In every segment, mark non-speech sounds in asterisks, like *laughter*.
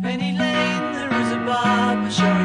Penny Lane, there is a barber showing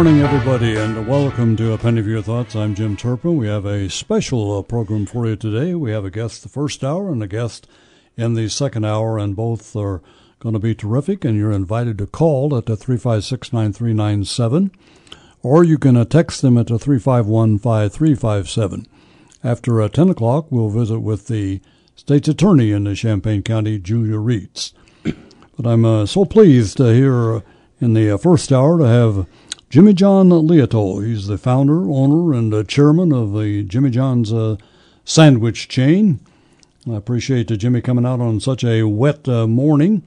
morning, everybody, and welcome to A Penny for Your Thoughts. I'm Jim Turpin. We have a special uh, program for you today. We have a guest the first hour and a guest in the second hour, and both are going to be terrific. And you're invited to call at the 356 9397, or you can uh, text them at the 351 5357. After uh, 10 o'clock, we'll visit with the state's attorney in the Champaign County, Julia Rietz. But I'm uh, so pleased to hear in the uh, first hour to have Jimmy John Liautaud. He's the founder, owner, and uh, chairman of the Jimmy John's uh, sandwich chain. I appreciate uh, Jimmy coming out on such a wet uh, morning.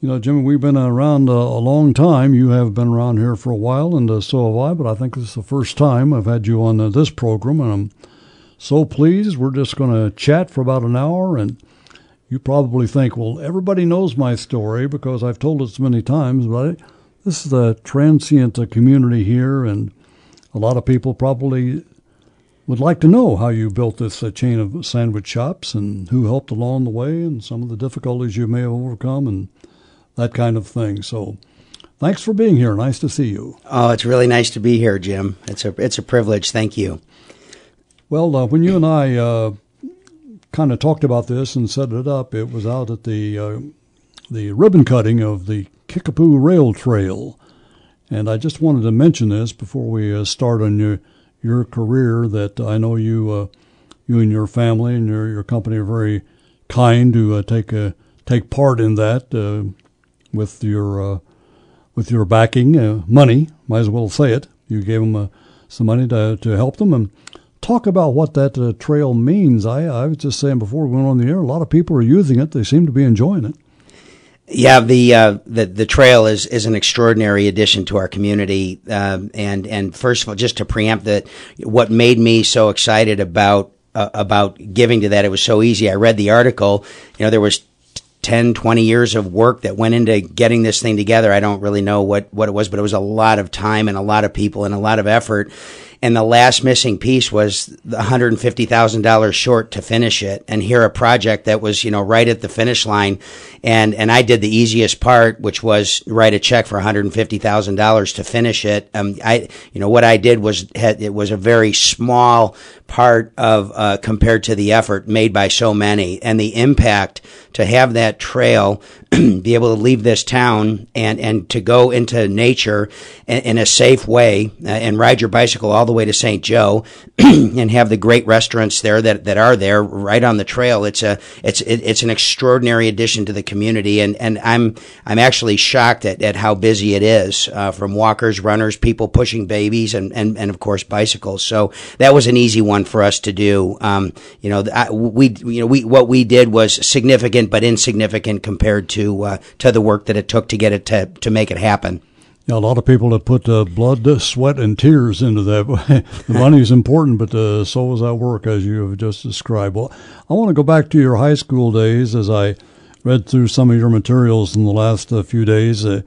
You know, Jimmy, we've been around uh, a long time. You have been around here for a while, and uh, so have I. But I think this is the first time I've had you on this program, and I'm so pleased. We're just going to chat for about an hour, and you probably think, well, everybody knows my story because I've told it so many times, but I, this is a transient community here, and a lot of people probably would like to know how you built this uh, chain of sandwich shops and who helped along the way and some of the difficulties you may have overcome and that kind of thing. So thanks for being here. Nice to see you. Oh, it's really nice to be here, Jim. It's a it's a privilege. Thank you. Well, uh, when you and I uh, kind of talked about this and set it up, it was out at the uh, the ribbon cutting of the Kickapoo Rail Trail, and I just wanted to mention this before we uh, start on your your career. That I know you uh, you and your family and your your company are very kind to uh, take a take part in that uh, with your uh, with your backing uh, money. Might as well say it. You gave them uh, some money to to help them and talk about what that uh, trail means. I I was just saying before we went on the air, a lot of people are using it. They seem to be enjoying it. Yeah, the uh, the the trail is is an extraordinary addition to our community. Um, and and first of all, just to preempt that, what made me so excited about uh, about giving to that, it was so easy. I read the article. You know, there was 10, 20 years of work that went into getting this thing together. I don't really know what, what it was, but it was a lot of time and a lot of people and a lot of effort. And the last missing piece was the $150,000 short to finish it. And here a project that was, you know, right at the finish line. And, and I did the easiest part, which was write a check for $150,000 to finish it. Um, I, you know, what I did was, had, it was a very small part of, uh, compared to the effort made by so many and the impact to have that trail *clears throat* be able to leave this town and, and to go into nature in, in a safe way uh, and ride your bicycle all the way to St. Joe *clears throat* and have the great restaurants there that, that are there right on the trail. It's a, it's, it, it's an extraordinary addition to the community. And, and I'm, I'm actually shocked at, at how busy it is, uh, from walkers, runners, people pushing babies and, and, and of course bicycles. So that was an easy one for us to do. Um, you know, I, we, you know, we, what we did was significant but insignificant compared to, uh, to the work that it took to get it to, to make it happen. Yeah, a lot of people have put uh, blood, uh, sweat, and tears into that. *laughs* the money is important, but uh, so is that work, as you have just described. Well, I want to go back to your high school days as I read through some of your materials in the last uh, few days. Uh,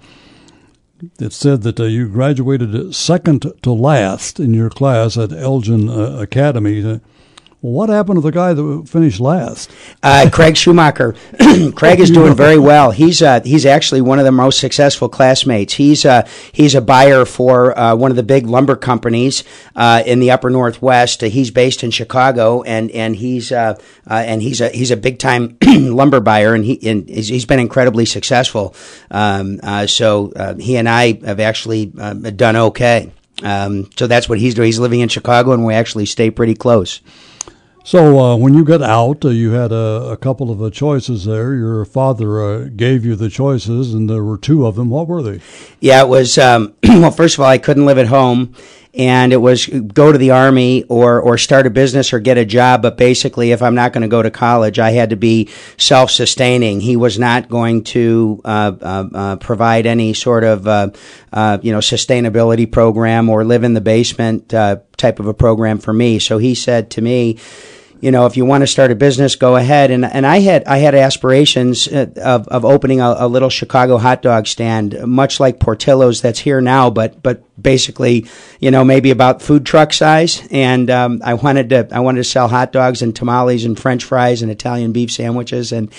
it said that uh, you graduated second to last in your class at Elgin uh, Academy. What happened to the guy that finished last? Uh, Craig Schumacher. *coughs* *clears throat* Craig is doing very well. He's uh, he's actually one of the most successful classmates. He's uh, he's a buyer for uh, one of the big lumber companies uh, in the Upper Northwest. Uh, he's based in Chicago, and and he's uh, uh, and he's a he's a big time *clears throat* lumber buyer, and he and he's, he's been incredibly successful. Um, uh, so uh, he and I have actually uh, done okay. Um, so that's what he's doing. He's living in Chicago, and we actually stay pretty close. So uh, when you got out, uh, you had a, a couple of uh, choices there. Your father uh, gave you the choices, and there were two of them. What were they? Yeah, it was. Um, *clears throat* well, first of all, I couldn't live at home, and it was go to the army or or start a business or get a job. But basically, if I'm not going to go to college, I had to be self sustaining. He was not going to uh, uh, uh, provide any sort of uh, uh, you know sustainability program or live in the basement uh, type of a program for me. So he said to me you know, if you want to start a business, go ahead. And and I had I had aspirations uh, of of opening a, a little Chicago hot dog stand, much like Portillo's that's here now, but but basically, you know, maybe about food truck size. And um, I wanted to I wanted to sell hot dogs and tamales and French fries and Italian beef sandwiches. And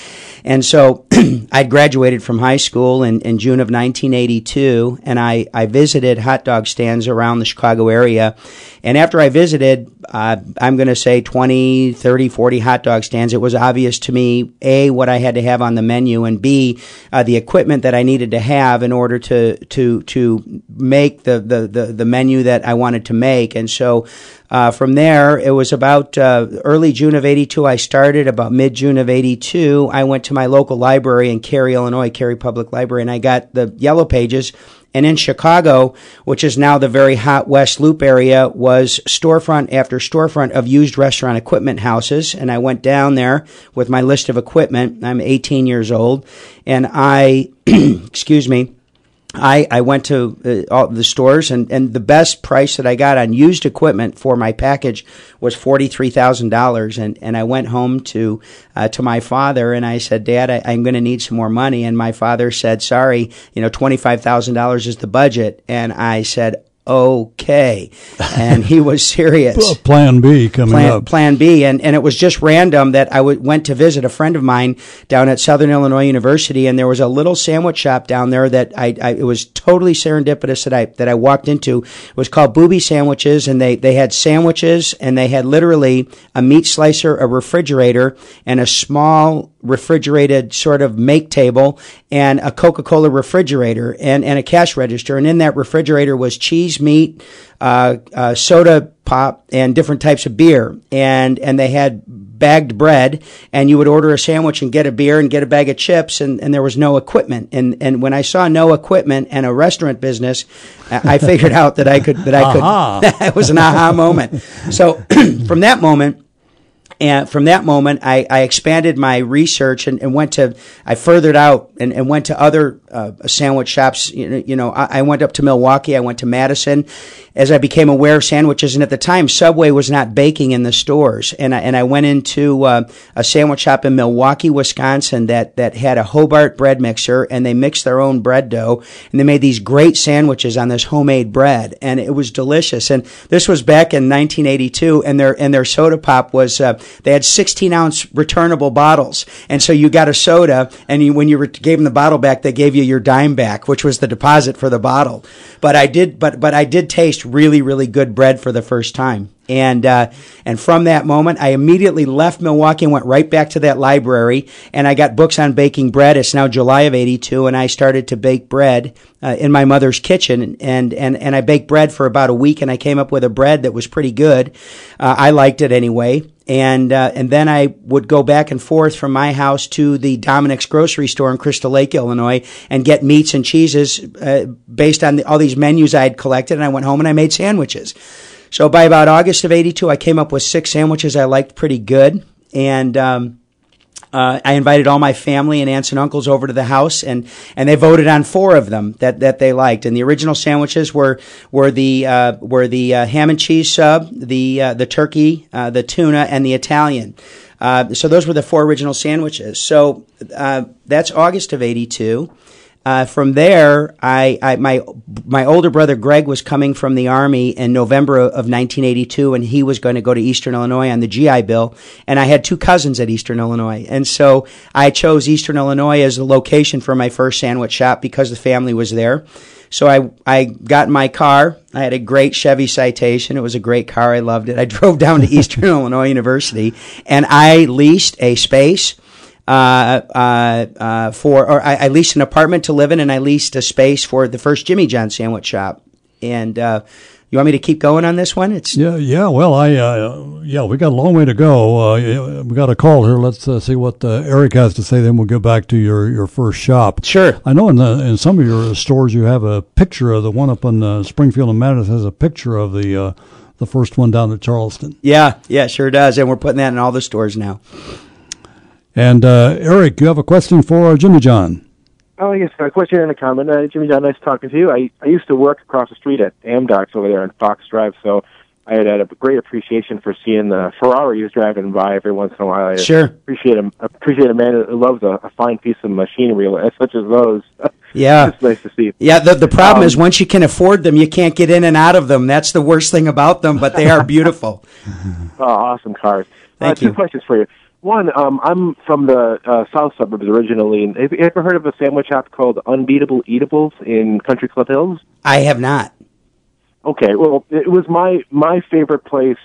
and so *clears throat* I'd graduated from high school in, in June of 1982, and I I visited hot dog stands around the Chicago area. And after I visited, uh, I'm going to say 20, 30, 40 hot dog stands. It was obvious to me, A, what I had to have on the menu, and B, uh, the equipment that I needed to have in order to, to, to make the, the, the, the menu that I wanted to make. And so, uh, from there, it was about uh, early June of 82. I started about mid June of 82. I went to my local library in Cary, Illinois, Cary Public Library, and I got the yellow pages and in Chicago, which is now the very hot West Loop area, was storefront after storefront of used restaurant equipment houses. And I went down there with my list of equipment. I'm 18 years old. And I, *clears throat* excuse me, I, I went to uh, all the stores and, and the best price that I got on used equipment for my package was forty three thousand dollars. And, and I went home to uh, to my father and I said, Dad, I, I'm going to need some more money. And my father said, Sorry, you know, twenty five thousand dollars is the budget. And I said, okay. And he was *laughs* serious. Plan B coming plan, up. Plan B, and and it was just random that I w- went to visit a friend of mine down at Southern Illinois University, and there was a little sandwich shop down there that I, I it was totally serendipitous that I that I walked into. It was called Booby Sandwiches, and they they had sandwiches, and they had literally a meat slicer, a refrigerator, and a small refrigerated sort of make table and a Coca-Cola refrigerator and, and a cash register. And in that refrigerator was cheese, meat, uh, uh, soda pop, and different types of beer. And, and they had bagged bread and you would order a sandwich and get a beer and get a bag of chips and, and there was no equipment. And, and when I saw no equipment and a restaurant business, I figured *laughs* out that I could, that I could, it *laughs* was an aha moment. So *clears throat* from that moment, and from that moment, I, I expanded my research and, and, went to, I furthered out and, and went to other uh, sandwich shops. You know, you know I, I, went up to Milwaukee, I went to Madison as I became aware of sandwiches. And at the time, Subway was not baking in the stores. And I, and I went into uh, a sandwich shop in Milwaukee, Wisconsin that, that had a Hobart bread mixer and they mixed their own bread dough and they made these great sandwiches on this homemade bread. And it was delicious. And this was back in 1982 and their, and their soda pop was, uh, they had 16 ounce returnable bottles. And so you got a soda and you, when you re- gave them the bottle back, they gave you your dime back, which was the deposit for the bottle. But I did, but, but I did taste really, really good bread for the first time. And uh, and from that moment, I immediately left Milwaukee and went right back to that library. And I got books on baking bread. It's now July of '82, and I started to bake bread uh, in my mother's kitchen. And and and I baked bread for about a week, and I came up with a bread that was pretty good. Uh, I liked it anyway. And uh, and then I would go back and forth from my house to the Dominick's grocery store in Crystal Lake, Illinois, and get meats and cheeses uh, based on the, all these menus I had collected. And I went home and I made sandwiches. So by about August of 82, I came up with six sandwiches I liked pretty good. And, um, uh, I invited all my family and aunts and uncles over to the house, and, and they voted on four of them that, that they liked. And the original sandwiches were were the uh, were the uh, ham and cheese sub, the uh, the turkey, uh, the tuna, and the Italian. Uh, so those were the four original sandwiches. So that's August of '82. Uh, from there, I, I, my my older brother Greg was coming from the army in November of 1982, and he was going to go to Eastern Illinois on the GI Bill. And I had two cousins at Eastern Illinois, and so I chose Eastern Illinois as the location for my first sandwich shop because the family was there. So I I got in my car. I had a great Chevy Citation. It was a great car. I loved it. I *laughs* drove down to Eastern *laughs* Illinois University, and I leased a space for, or I, I, leased an apartment to live in, and I leased a space for the first Jimmy John sandwich shop. And You want me to keep going on this one? It's Yeah, yeah. Well, I uh, yeah, we got a long way to go. Uh, we got a call here. Let's uh, see what uh, Eric has to say. Then we'll go back to your, your first shop. Sure. I know in the in some of your stores you have a picture of the one up in uh, Springfield and Mattis has a picture of the uh, the first one down at Charleston. yeah, yeah, sure does, and we're putting that in all the stores now. And uh, Eric, you have a question for Jimmy John. Oh, yes, a question and a comment. Uh, Jimmy John, nice talking to you. I, I used to work across the street at Amdocs over there on Fox Drive, so I had, had a great appreciation for seeing the Ferrari he was driving by every once in a while. I Sure. appreciate him. Appreciate a man who loves a, a fine piece of machinery *laughs* such as those. Yeah. *laughs* it's nice to see. Yeah, the the problem Um, is once you can afford them, you can't get in and out of them. That's the worst thing about them, but they are *laughs* beautiful. Oh, awesome cars. Thank uh, two you. questions for you. One, um, I'm from the uh, south suburbs originally. And have you ever heard of a sandwich shop called Unbeatable Eatables in Country Club Hills? I have not. Okay, well, it was my my favorite place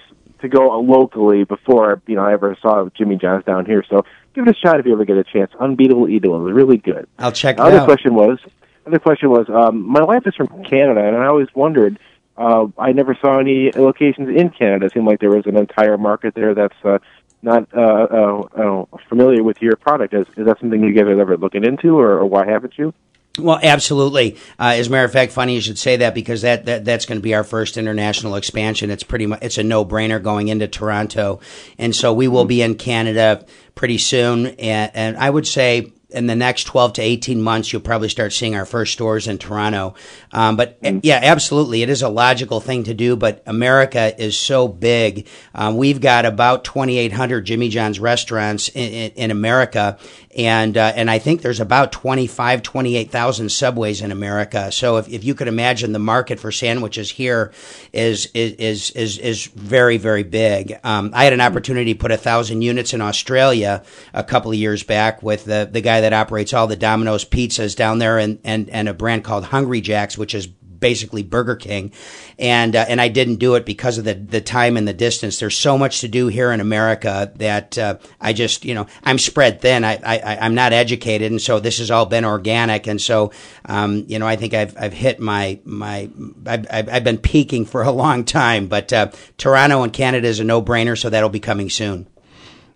to go locally before you know I ever saw Jimmy John's down here. So give it a shot if you ever get a chance. Unbeatable Eatables, really good. I'll check it Other out. question was, other question was, um, my wife is from Canada, and I always wondered. Uh, I never saw any locations in Canada. It seemed like there was an entire market there that's uh, not uh, uh, uh, familiar with your product. Is, is that something you guys are ever looking into, or, or why haven't you? Well, absolutely. Uh, as a matter of fact, funny you should say that because that, that that's going to be our first international expansion. It's pretty much it's a no brainer going into Toronto, and so we will be in Canada pretty soon. And, and I would say in the next 12 to 18 months, you'll probably start seeing our first stores in Toronto. Um, but uh, yeah, absolutely. It is a logical thing to do, but America is so big. Um, we've got about 2,800 Jimmy John's restaurants in, in, in America. And, uh, and I think there's about 25, 28,000 subways in America. So if, if you could imagine the market for sandwiches here is, is, is, is, is very, very big. Um, I had an opportunity to put a thousand units in Australia a couple of years back with the, the guy that operates all the Domino's pizzas down there and, and, and a brand called Hungry Jacks, which is basically Burger King, and uh, and I didn't do it because of the the time and the distance. There's so much to do here in America that uh, I just you know I'm spread thin. I, I I'm not educated, and so this has all been organic, and so um, you know I think I've I've hit my my I've, I've I've been peaking for a long time. But uh, Toronto and Canada is a no brainer, so that'll be coming soon.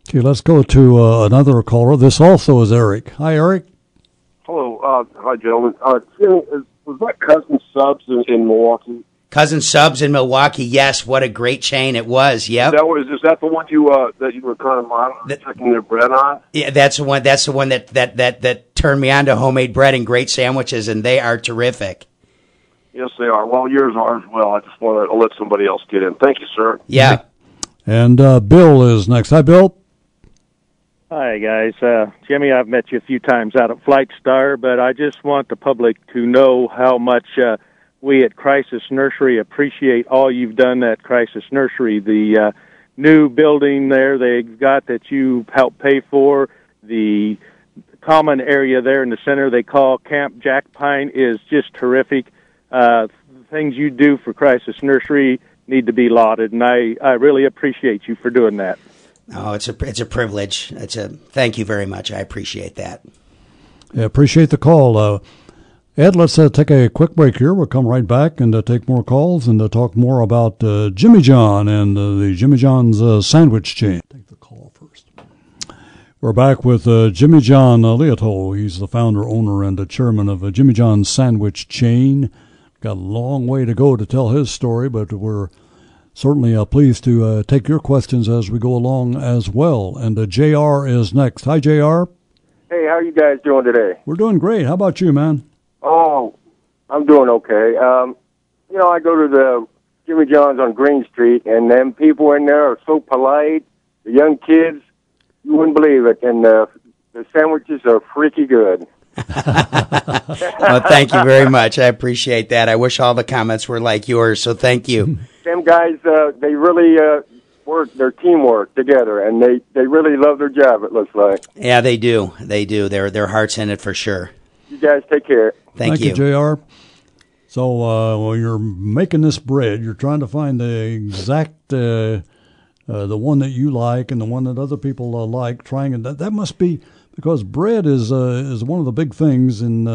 Okay, let's go to uh, another caller. This also is Eric. Hi, Eric. Hello, uh, hi, gentlemen. Uh, Jimmy, is, was that Cousin Subs in, in Milwaukee? Cousin Subs in Milwaukee, yes, what a great chain it was. Yep. That was is that the one you uh, that you were kind of modeling, That- checking their bread on? Yeah, that's the one. That's the one that that that that turned me on to homemade bread and great sandwiches, and they are terrific. Yes, they are. Well, yours are as well. I just want to let somebody else get in. Thank you, sir. Yeah, And uh, Bill is next. Hi, Bill. Hi, guys. Uh, Jimmy, I've met you a few times out at Flight Star, but I just want the public to know how much uh, we at Crisis Nursery appreciate all you've done at Crisis Nursery. The uh, new building there they've got that you helped pay for, the common area there in the center they call Camp Jack Pine is just terrific. Uh, the things you do for Crisis Nursery need to be lauded, and I, I really appreciate you for doing that. Oh, it's a it's a privilege. It's a thank you very much. I appreciate that. Yeah, appreciate the call. Uh, Ed, let's uh, take a quick break here. We'll come right back and uh, take more calls and uh, talk more about uh, Jimmy John and uh, the Jimmy John's sandwich chain. Take the call first. We're back with Jimmy John uh. He's the founder, owner, and chairman of Jimmy John's sandwich chain. Got a long way to go to tell his story, but we're certainly uh, pleased to uh, take your questions as we go along as well. And uh, JR is next. Hi, JR. Hey, how are you guys doing today? We're doing great. How about you, man? Oh, I'm doing okay. Um, you know, I go to the Jimmy John's on Green Street, and them people in there are so polite. The young kids, you wouldn't believe it, and uh, the sandwiches are freaky good. *laughs* *laughs* Well, thank you very much. I appreciate that. I wish all the comments were like yours. So thank you. Them guys uh, they really uh, work their teamwork together and they they really love their job it looks like Yeah, they do. They do. Their their hearts in it for sure. you guys take care Thank, you, Jr. So uh, when you're making this bread, you're trying to find the exact uh, uh, the one that you like and the one that other people uh, like. Trying and that that must be because bread is uh, is one of the big things in.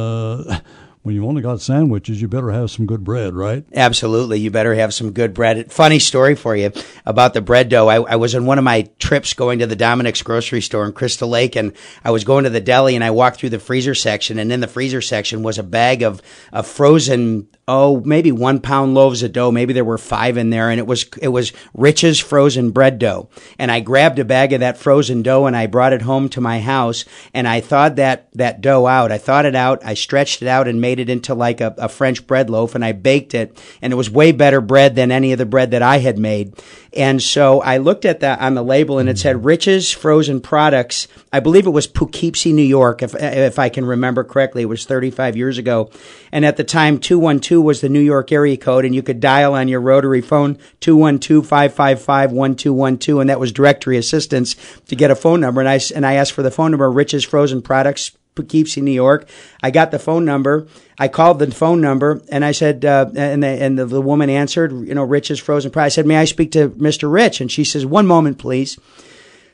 When you've only got sandwiches, you better have some good bread, right? Absolutely. You better have some good bread. Funny story for you about the bread dough. I, I was on one of my trips going to the Dominick's grocery store in Crystal Lake, and I was going to the deli, and I walked through the freezer section, and in the freezer section was a bag of, of frozen oh, maybe one pound loaves of dough. Maybe there were five in there and it was, it was Rich's frozen bread dough. And I grabbed a bag of that frozen dough and I brought it home to my house and I thawed that, that dough out. I thawed it out. I stretched it out and made it into like a, a French bread loaf and I baked it and it was way better bread than any of the bread that I had made. And so I looked at that on the label and it said Rich's frozen products. I believe it was Poughkeepsie, New York, if, if I can remember correctly. It was 35 years ago. And at the time, 212 was the New York area code and you could dial on your rotary phone 212-555-1212 and that was directory assistance to get a phone number. And I, and I asked for the phone number, Rich's frozen products, Poughkeepsie, New York. I got the phone number. I called the phone number and I said, uh, and the, and the, the, woman answered, you know, Rich's frozen pie. I said, may I speak to Mr. Rich? And she says, one moment, please.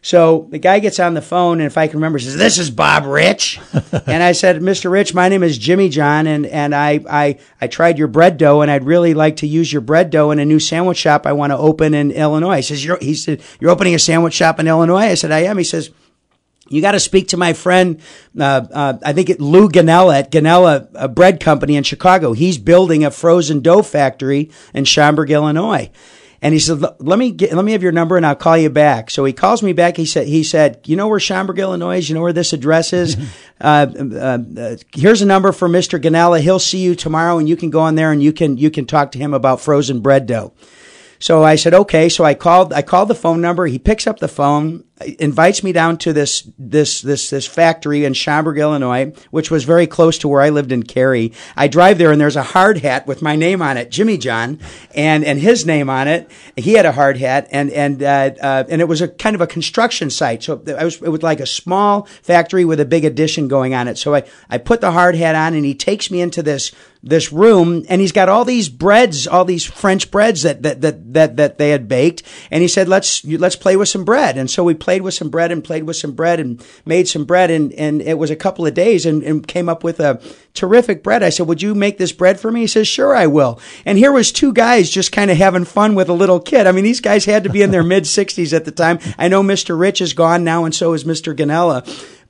So the guy gets on the phone, and if I can remember, says, "This is Bob Rich," *laughs* and I said, "Mr. Rich, my name is Jimmy John, and and I I I tried your bread dough, and I'd really like to use your bread dough in a new sandwich shop I want to open in Illinois." He says, "You're," he said, "You're opening a sandwich shop in Illinois?" I said, "I am." He says you got to speak to my friend, uh, uh, I think it Lou Gonnella at Gonnella a Bread Company in Chicago. He's building a frozen dough factory in Schaumburg, Illinois. And he said, "Let me get, let me have your number, and I'll call you back." So he calls me back. He said, "He said, you know where Schaumburg, Illinois is? You know where this address is? uh, *laughs* uh, uh, here's a number for Mister Gonnella. He'll see you tomorrow, and you can go on there and you can you can talk to him about frozen bread dough." So I said, okay. So I called, I called the phone number. He picks up the phone, invites me down to this, this, this, this factory in Schaumburg, Illinois, which was very close to where I lived in Cary. I drive there and there's a hard hat with my name on it, Jimmy John, and, and his name on it. He had a hard hat and, and, uh, uh, and it was a kind of a construction site. So it was, it was like a small factory with a big addition going on it. So I, I put the hard hat on and he takes me into this this room and he's got all these breads, all these French breads that, that, that, that, that they had baked. And he said, let's, let's play with some bread. And so we played with some bread and played with some bread and made some bread. And, and it was a couple of days and, and came up with a terrific bread. I said, would you make this bread for me? He says, sure, I will. And here was two guys just kind of having fun with a little kid. I mean, these guys had to be in their *laughs* mid sixties at the time. I know Mr. Rich is gone now and so is Mr. Gonnella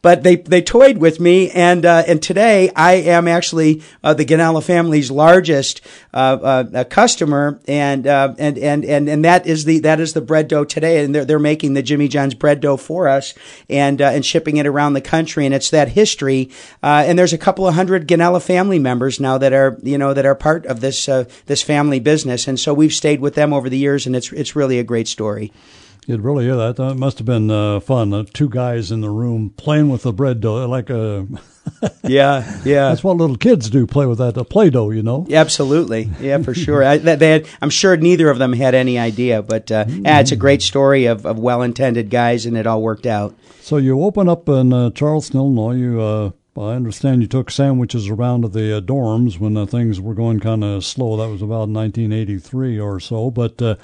but they they toyed with me, and uh, and today I am actually uh, the Gonnella family's largest uh, uh customer, and, uh, and and and and that is the that is the bread dough today, and they're they're making the Jimmy John's bread dough for us, and uh, and shipping it around the country, and it's that history, and there's a couple of hundred Gonnella family members now that are you know that are part of this this family business, and so we've stayed with them over the years, and it's it's really a great story. It really is. That, that must have been uh, fun. Uh, two guys in the room playing with the bread dough, like a. *laughs* yeah, yeah. That's what little kids do. Play with that uh, play dough, you know. Yeah, Absolutely, yeah, for sure. I, they had, I'm sure neither of them had any idea, but uh, mm-hmm. yeah, it's a great story of, of well-intended guys, and it all worked out. So you open up in uh, Charleston, Illinois. You uh, I understand you took sandwiches around to the uh, dorms when uh, things were going kind of slow. That was about 1983 or so. But uh,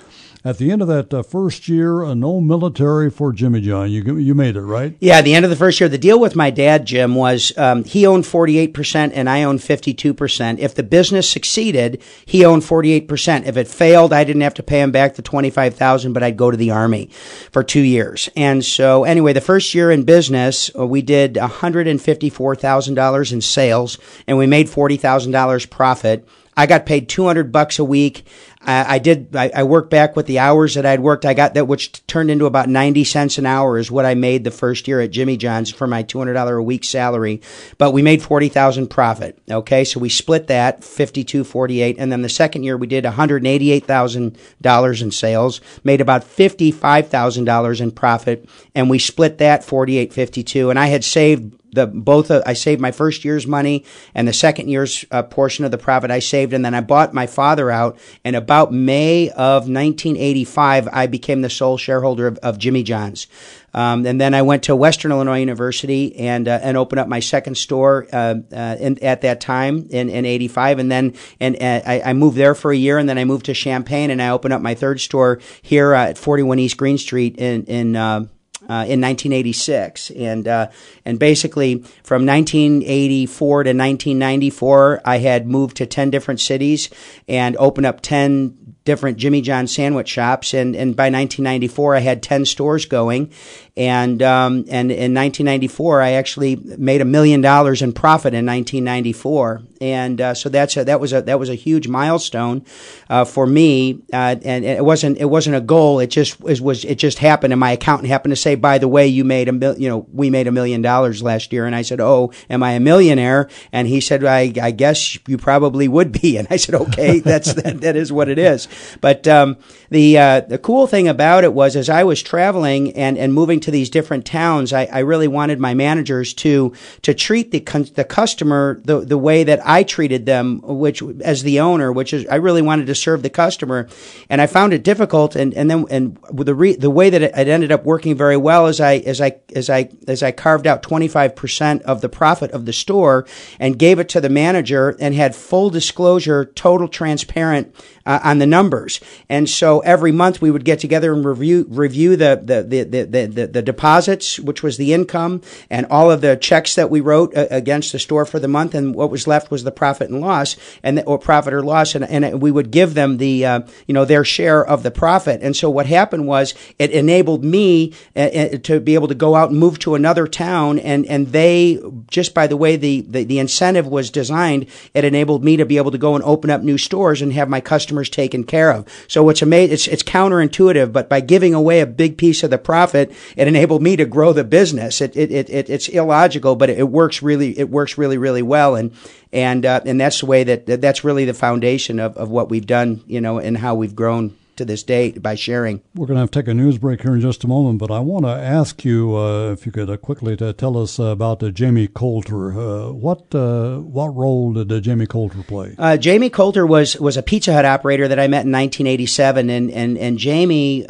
at the end of that uh, first year, uh, no military for Jimmy John. You you made it right. Yeah, at the end of the first year, the deal with my dad, Jim, was um, he owned 48 percent and I owned 52 percent. If the business succeeded, he owned 48 percent. If it failed, I didn't have to pay him back the 25,000, but I'd go to the army for two years. And so, anyway, the first year in business, uh, we did 154 thousand dollars in sales, and we made forty thousand dollars profit. I got paid 200 bucks a week. I, I did, I, I, worked back with the hours that I'd worked. I got that, which turned into about 90 cents an hour is what I made the first year at Jimmy John's for my $200 a week salary. But we made 40,000 profit. Okay. So we split that 52, 48. And then the second year we did $188,000 in sales, made about $55,000 in profit. And we split that 48, 52. And I had saved the both uh, I saved my first year's money and the second year's uh, portion of the profit I saved, and then I bought my father out. And about May of 1985, I became the sole shareholder of, of Jimmy John's. Um, and then I went to Western Illinois University and uh, and opened up my second store uh, uh, in, at that time in, in '85. And then and uh, I, I, moved there for a year, and then I moved to Champaign, and I opened up my third store here at 41 East Green Street in in uh, in 1986, and uh, and basically from 1984 to 1994, I had moved to 10 different cities and opened up 10 different Jimmy John sandwich shops, and, and by 1994 I had 10 stores going, and um, and in 1994 I actually made a million dollars in profit in 1994, and uh, so that's a, that was a that was a huge milestone uh, for me, uh, and, it wasn't it wasn't a goal, it just it was it just happened, and my accountant happened to say, by the way, you made a mil- you know we made a million dollars last year, and I said, oh, am I a millionaire? And he said, I, I guess you probably would be, *laughs* and I said, okay, that's that, that is what it is. But um, the uh, the cool thing about it was, as I was traveling and, and moving to these different towns, I, I really wanted my managers to to treat the con- the customer the the way that I treated them, which as the owner, which is I really wanted to serve the customer, and I found it difficult. And and then and the re, the way that it, it ended up working very well as I as I as I as I carved out twenty five percent of the profit of the store and gave it to the manager and had full disclosure, total transparent uh, on the numbers. And so every month we would get together and review review the the, the, the, the, the deposits, which was the income, and all of the checks that we wrote uh, against the store for the month, and what was left was the profit and loss, and the, or profit or loss, and, and we would give them the uh, you know their share of the profit. And so what happened was it enabled me uh, uh, to be able to go out and move to another town, and and they just by the way the, the the incentive was designed, it enabled me to be able to go and open up new stores and have my customers taken care of. So it's amazing. It's, it's counterintuitive, but by giving away a big piece of the profit, it enabled me to grow the business. It, it, it, it it's illogical, but it, works really, it works really, really well. And, and, uh, and that's the way that, that's really the foundation of, of what we've done, you know, and how we've grown to this day by sharing. We're going to have to take a news break here in just a moment, but I want to ask you uh, if you could uh, quickly to tell us uh, about Jamie Coulter. Uh, what uh, what role did uh, Jamie Coulter play? Jamie Coulter was was a Pizza Hut operator that I met in 1987, and and and Jamie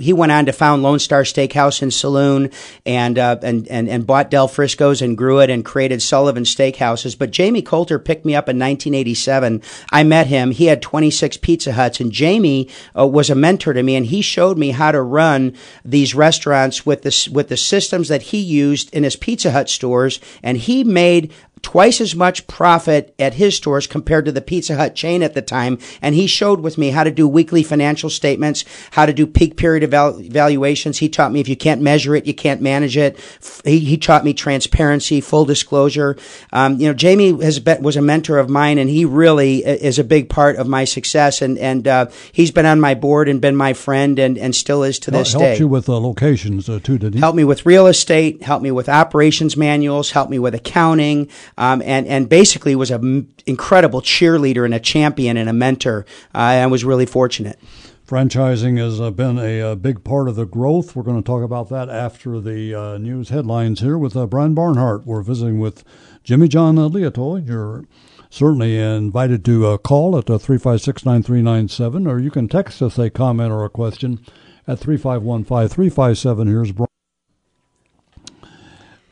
he went on to found Lone Star Steakhouse and Saloon, and and and and bought Del Frisco's and grew it and created Sullivan Steakhouses. But Jamie Coulter picked me up in 1987. I met him. He had 26 Pizza Huts, and Jamie uh, was a mentor to me, and he showed me how to run these restaurants with the with the systems that he used in his Pizza Hut stores, and he made twice as much profit at his stores compared to the Pizza Hut chain at the time. And he showed with me how to do weekly financial statements, how to do peak period eval- evaluations. He taught me if you can't measure it, you can't manage it. He, he taught me transparency, full disclosure. Um, you know, Jamie has been, was a mentor of mine, and he really is a big part of my success. And and uh, he's been on my board and been my friend, and, and still is to this helped day. Helped you with uh, locations uh, too, did he? Helped me with real estate. Helped me with operations manuals. Helped me with accounting um, and and basically was an incredible cheerleader and a champion and a mentor. Uh, I was really fortunate. Franchising has uh, been a, a, big part of the growth. We're going to talk about that after the uh, news headlines here with uh, Brian Barnhart. We're visiting with Jimmy John uh. You're certainly invited to uh, call at uh, 356 9397, or you can text us a comment or a question at 351 5357. Here's Brian.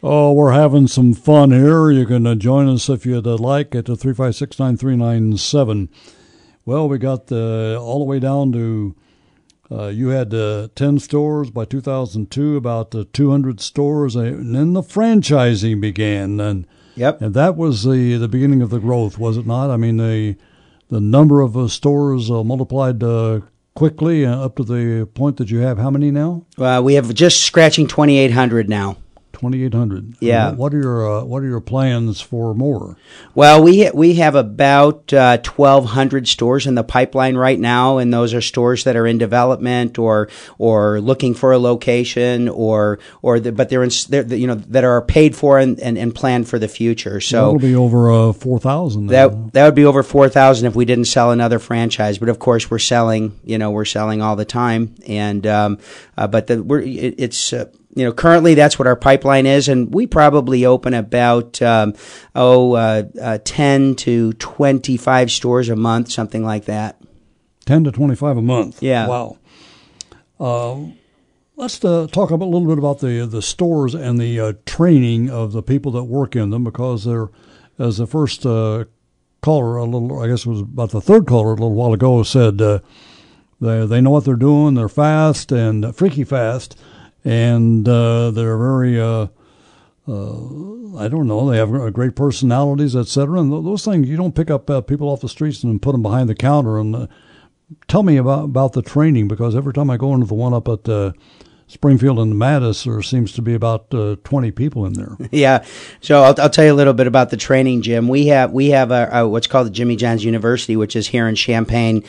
Oh, we're having some fun here. You can uh, join us if you'd uh, like at the three five six nine three nine seven. Well, we got the, all the way down to uh, you had uh, 10 stores by 2002, about uh, 200 stores, and then the franchising began. And yep. and that was the the beginning of the growth, was it not? I mean, the the number of uh, stores uh, multiplied uh, quickly up to the point that you have how many now? we have just scratching 2,800 now. 2800 yeah. what are your uh, what are your plans for more? Well we ha- we have about uh, 1200 stores in the pipeline right now and those are stores that are in development or or looking for a location or or the, but they're in they're, you know that are paid for and, and, and planned for the future. So that'll be over uh, 4000 that that would be over 4000 if we didn't sell another franchise. But of course we're selling you know we're selling all the time. And um, uh, but the, we're it, it's uh, you know, currently that's what our pipeline is, and we probably open about um, oh uh, uh, 10 to twenty five stores a month, something like that. Ten to twenty five a month. Yeah. Wow. Uh, let's uh, talk a little bit about the the stores and the uh, training of the people that work in them, because they're as the first uh, caller, a little, I guess it was about the third caller a little while ago, said they they know what they're doing. They're fast and freaky fast and uh, they're very. Uh, uh, I don't know. They have great personalities, etc. And those things you don't pick up uh, people off the streets and put them behind the counter. And uh, tell me about about the training because every time I go into the one up at Springfield and Mattis, there seems to be about uh, 20 people in there. *laughs* Yeah. So I'll, I'll tell you a little bit about the training, Jim. We have we have a, a what's called the Jimmy John's University, which is here in Champaign.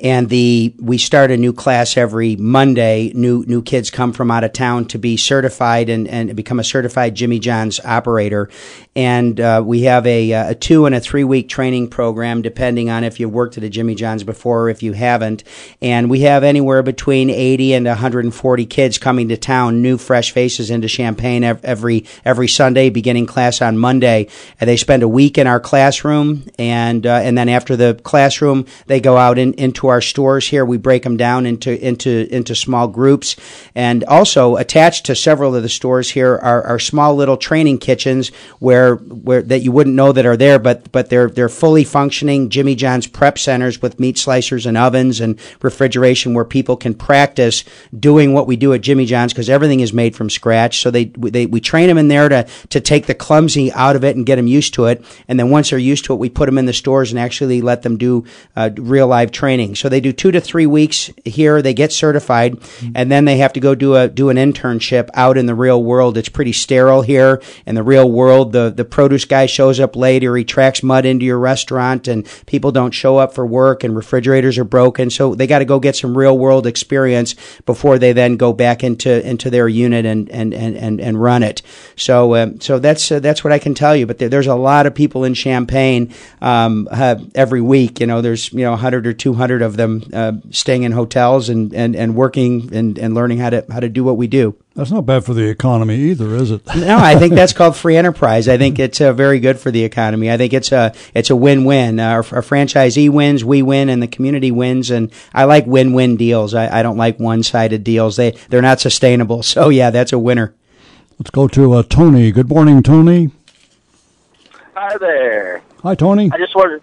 And the we start a new class every Monday. New new kids come from out of town to be certified and, and become a certified Jimmy John's operator. And uh, we have a, a two and a three week training program, depending on if you've worked at a Jimmy John's before or if you haven't. And we have anywhere between 80 and 140 kids coming to town, new fresh faces into Champaign ev- every every Sunday, beginning class on Monday. And they spend a week in our classroom, and uh, and then after the classroom, they go out in, into our stores here. We break them down into into into small groups, and also attached to several of the stores here are, are small little training kitchens where where that you wouldn't know that are there, but but they're they're fully functioning Jimmy John's prep centers with meat slicers and ovens and refrigeration where people can practice doing what we do at Jimmy John's because everything is made from scratch. So they they we train them in there to to take the clumsy out of it and get them used to it, and then once they're used to it, we put them in the stores and actually let them do uh, real live training. So they do two to three weeks here. They get certified, and then they have to go do a do an internship out in the real world. It's pretty sterile here in the real world. The the produce guy shows up late, or he tracks mud into your restaurant, and people don't show up for work, and refrigerators are broken. So they got to go get some real world experience before they then go back into into their unit and and and and, and run it. So um, so that's uh, that's what I can tell you. But there, there's a lot of people in Champaign um, uh, every week. You know, there's you know 100 or 200 of them uh, staying in hotels and, and, and working and, and learning how to how to do what we do. That's not bad for the economy either, is it? No, I think that's called free enterprise. I think it's uh, very good for the economy. I think it's a it's a win win. Our, our franchisee wins, we win, and the community wins. And I like win win deals. I, I don't like one sided deals. They they're not sustainable. So yeah, that's a winner. Let's go to uh, Tony. Good morning, Tony. Hi there. Hi, Tony. I just wanted.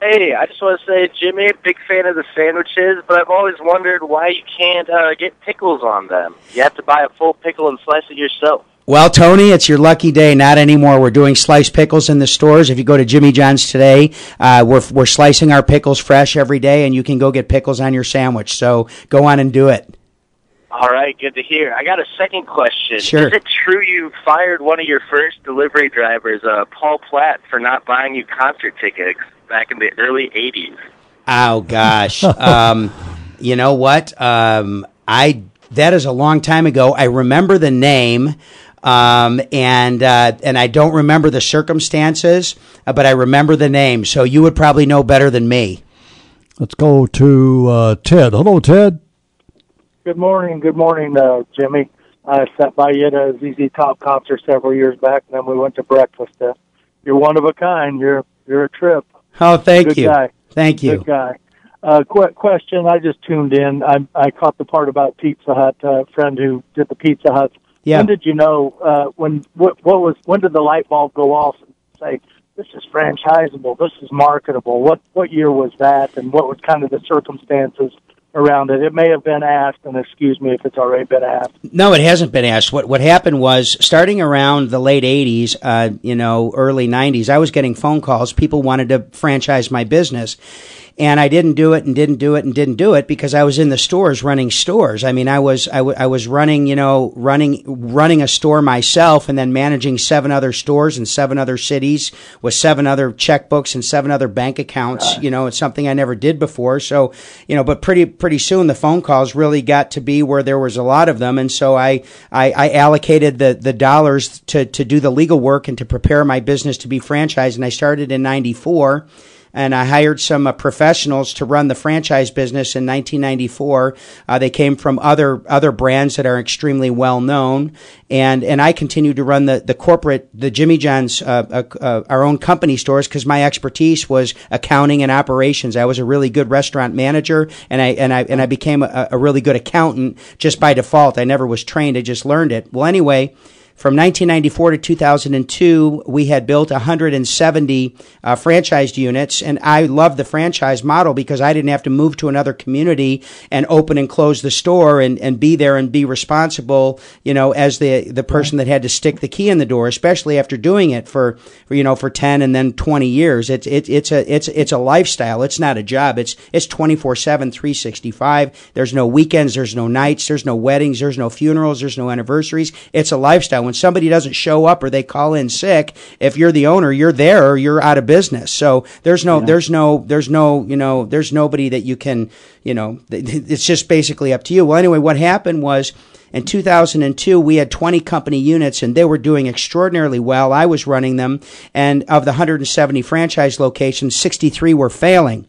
Hey, I just want to say, Jimmy, big fan of the sandwiches, but I've always wondered why you can't uh, get pickles on them. You have to buy a full pickle and slice it yourself. Well, Tony, it's your lucky day. Not anymore. We're doing sliced pickles in the stores. If you go to Jimmy John's today, uh, we're we're slicing our pickles fresh every day, and you can go get pickles on your sandwich. So go on and do it. All right, good to hear. I got a second question. Sure. Is it true you fired one of your first delivery drivers, uh, Paul Platt, for not buying you concert tickets back in the early 80s? Oh gosh. *laughs* um, you know what? Um, I that is a long time ago. I remember the name. Um, and uh, and I don't remember the circumstances, uh, but I remember the name. So you would probably know better than me. Let's go to uh, Ted. Hello, Ted. Good morning. Good morning, uh, Jimmy. I sat by you at a ZZ Top concert several years back, and then we went to breakfast. Uh, you're one of a kind. You're you're a trip. Oh, thank Good you. guy. Thank you. Good guy. Uh, qu- question. I just tuned in. I I caught the part about Pizza Hut. Uh, friend who did the Pizza Hut. Yeah. When did you know? Uh, when what what was? When did the light bulb go off and say this is franchisable? This is marketable. What what year was that? And what was kind of the circumstances around it? It may have been asked, and excuse me if it's already been asked. No, it hasn't been asked. What what happened was starting around the late '80s, uh, you know, early '90s. I was getting phone calls. People wanted to franchise my business, and I didn't do it, and didn't do it, and didn't do it because I was in the stores running stores. I mean, I was I, w- I was running, you know, running running a store myself, and then managing seven other stores in seven other cities with seven other checkbooks and seven other bank accounts. You know, it's something I never did before. So, you know, but pretty pretty soon the phone calls really got to be where there was a lot of them, and so I I, I allocated the the dollars to to do the legal work and to prepare my business to be franchised, and I started in '94 and I hired some uh, professionals to run the franchise business in 1994. Uh, they came from other other brands that are extremely well known, and and I continued to run the the corporate the Jimmy John's uh, uh, uh, our own company stores because my expertise was accounting and operations. I was a really good restaurant manager, and I and I and I became a, a really good accountant just by default. I never was trained; I just learned it. Well, anyway from 1994 to 2002, we had built 170 uh, franchised units, and I loved the franchise model because I didn't have to move to another community and open and close the store and, and be there and be responsible, you know, as the the person that had to stick the key in the door, especially after doing it for, for you know for 10 and then 20 years. It's it, it's a it's it's a lifestyle. It's not a job. It's it's 24 7, 365. There's no weekends. There's no nights. There's no weddings. There's no funerals. There's no anniversaries. It's a lifestyle when somebody doesn't show up or they call in sick, if you're the owner, you're there or you're out of business. So there's no, yeah. there's no, there's no, you know, there's nobody that you can, you know, it's just basically up to you. Well, anyway, what happened was, in 2002, we had 20 company units and they were doing extraordinarily well. I was running them. And of the 170 franchise locations, 63 were failing.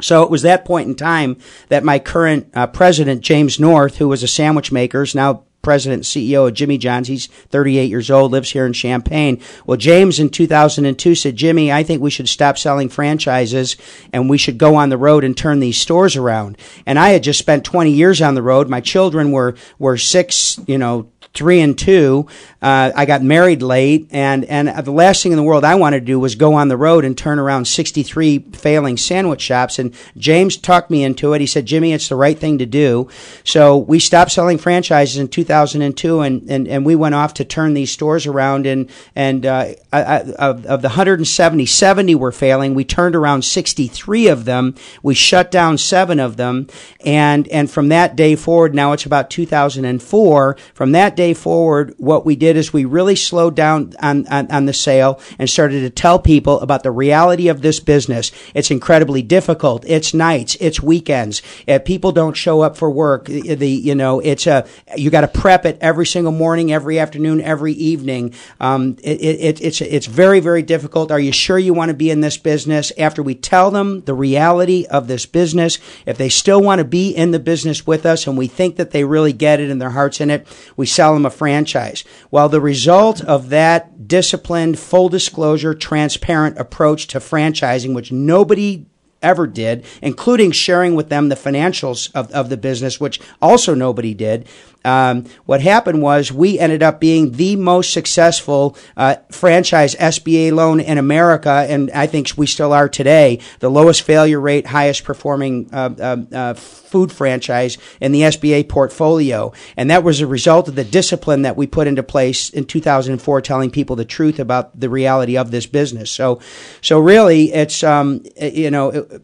So it was that point in time that my current uh, president, James North, who was a sandwich maker, is now president and CEO of Jimmy John's. He's 38 years old, lives here in Champaign. Well, James in 2002 said, Jimmy, I think we should stop selling franchises and we should go on the road and turn these stores around. And I had just spent 20 years on the road. My children were, were six, you know, three and two. Uh, I got married late, and and the last thing in the world I wanted to do was go on the road and turn around 63 failing sandwich shops. And James talked me into it. He said, "Jimmy, it's the right thing to do." So we stopped selling franchises in 2002, and and, and we went off to turn these stores around. And and uh, I, I, of, of the 170, 70 were failing. We turned around 63 of them. We shut down seven of them, and and from that day forward, now it's about 2004. From that day forward, what we did is we really slowed down on, on, on, the sale and started to tell people about the reality of this business. It's incredibly difficult. It's nights. It's weekends. If people don't show up for work, the, you know, it's a, you got to prep it every single morning, every afternoon, every evening. Um, it, it, it's, it's very, very difficult. Are you sure you want to be in this business? After we tell them the reality of this business, if they still want to be in the business with us and we think that they really get it and their heart's in it, we sell sell them a franchise. Well, the result of that disciplined, full disclosure, transparent approach to franchising, which nobody ever did, including sharing with them the financials of, of the business, which also nobody did. Um, what happened was we ended up being the most successful uh, franchise SBA loan in America, and I think we still are today. The lowest failure rate, highest performing uh, uh, uh food franchise in the SBA portfolio, and that was a result of the discipline that we put into place in 2004, telling people the truth about the reality of this business. So, so really, it's um, you know. It,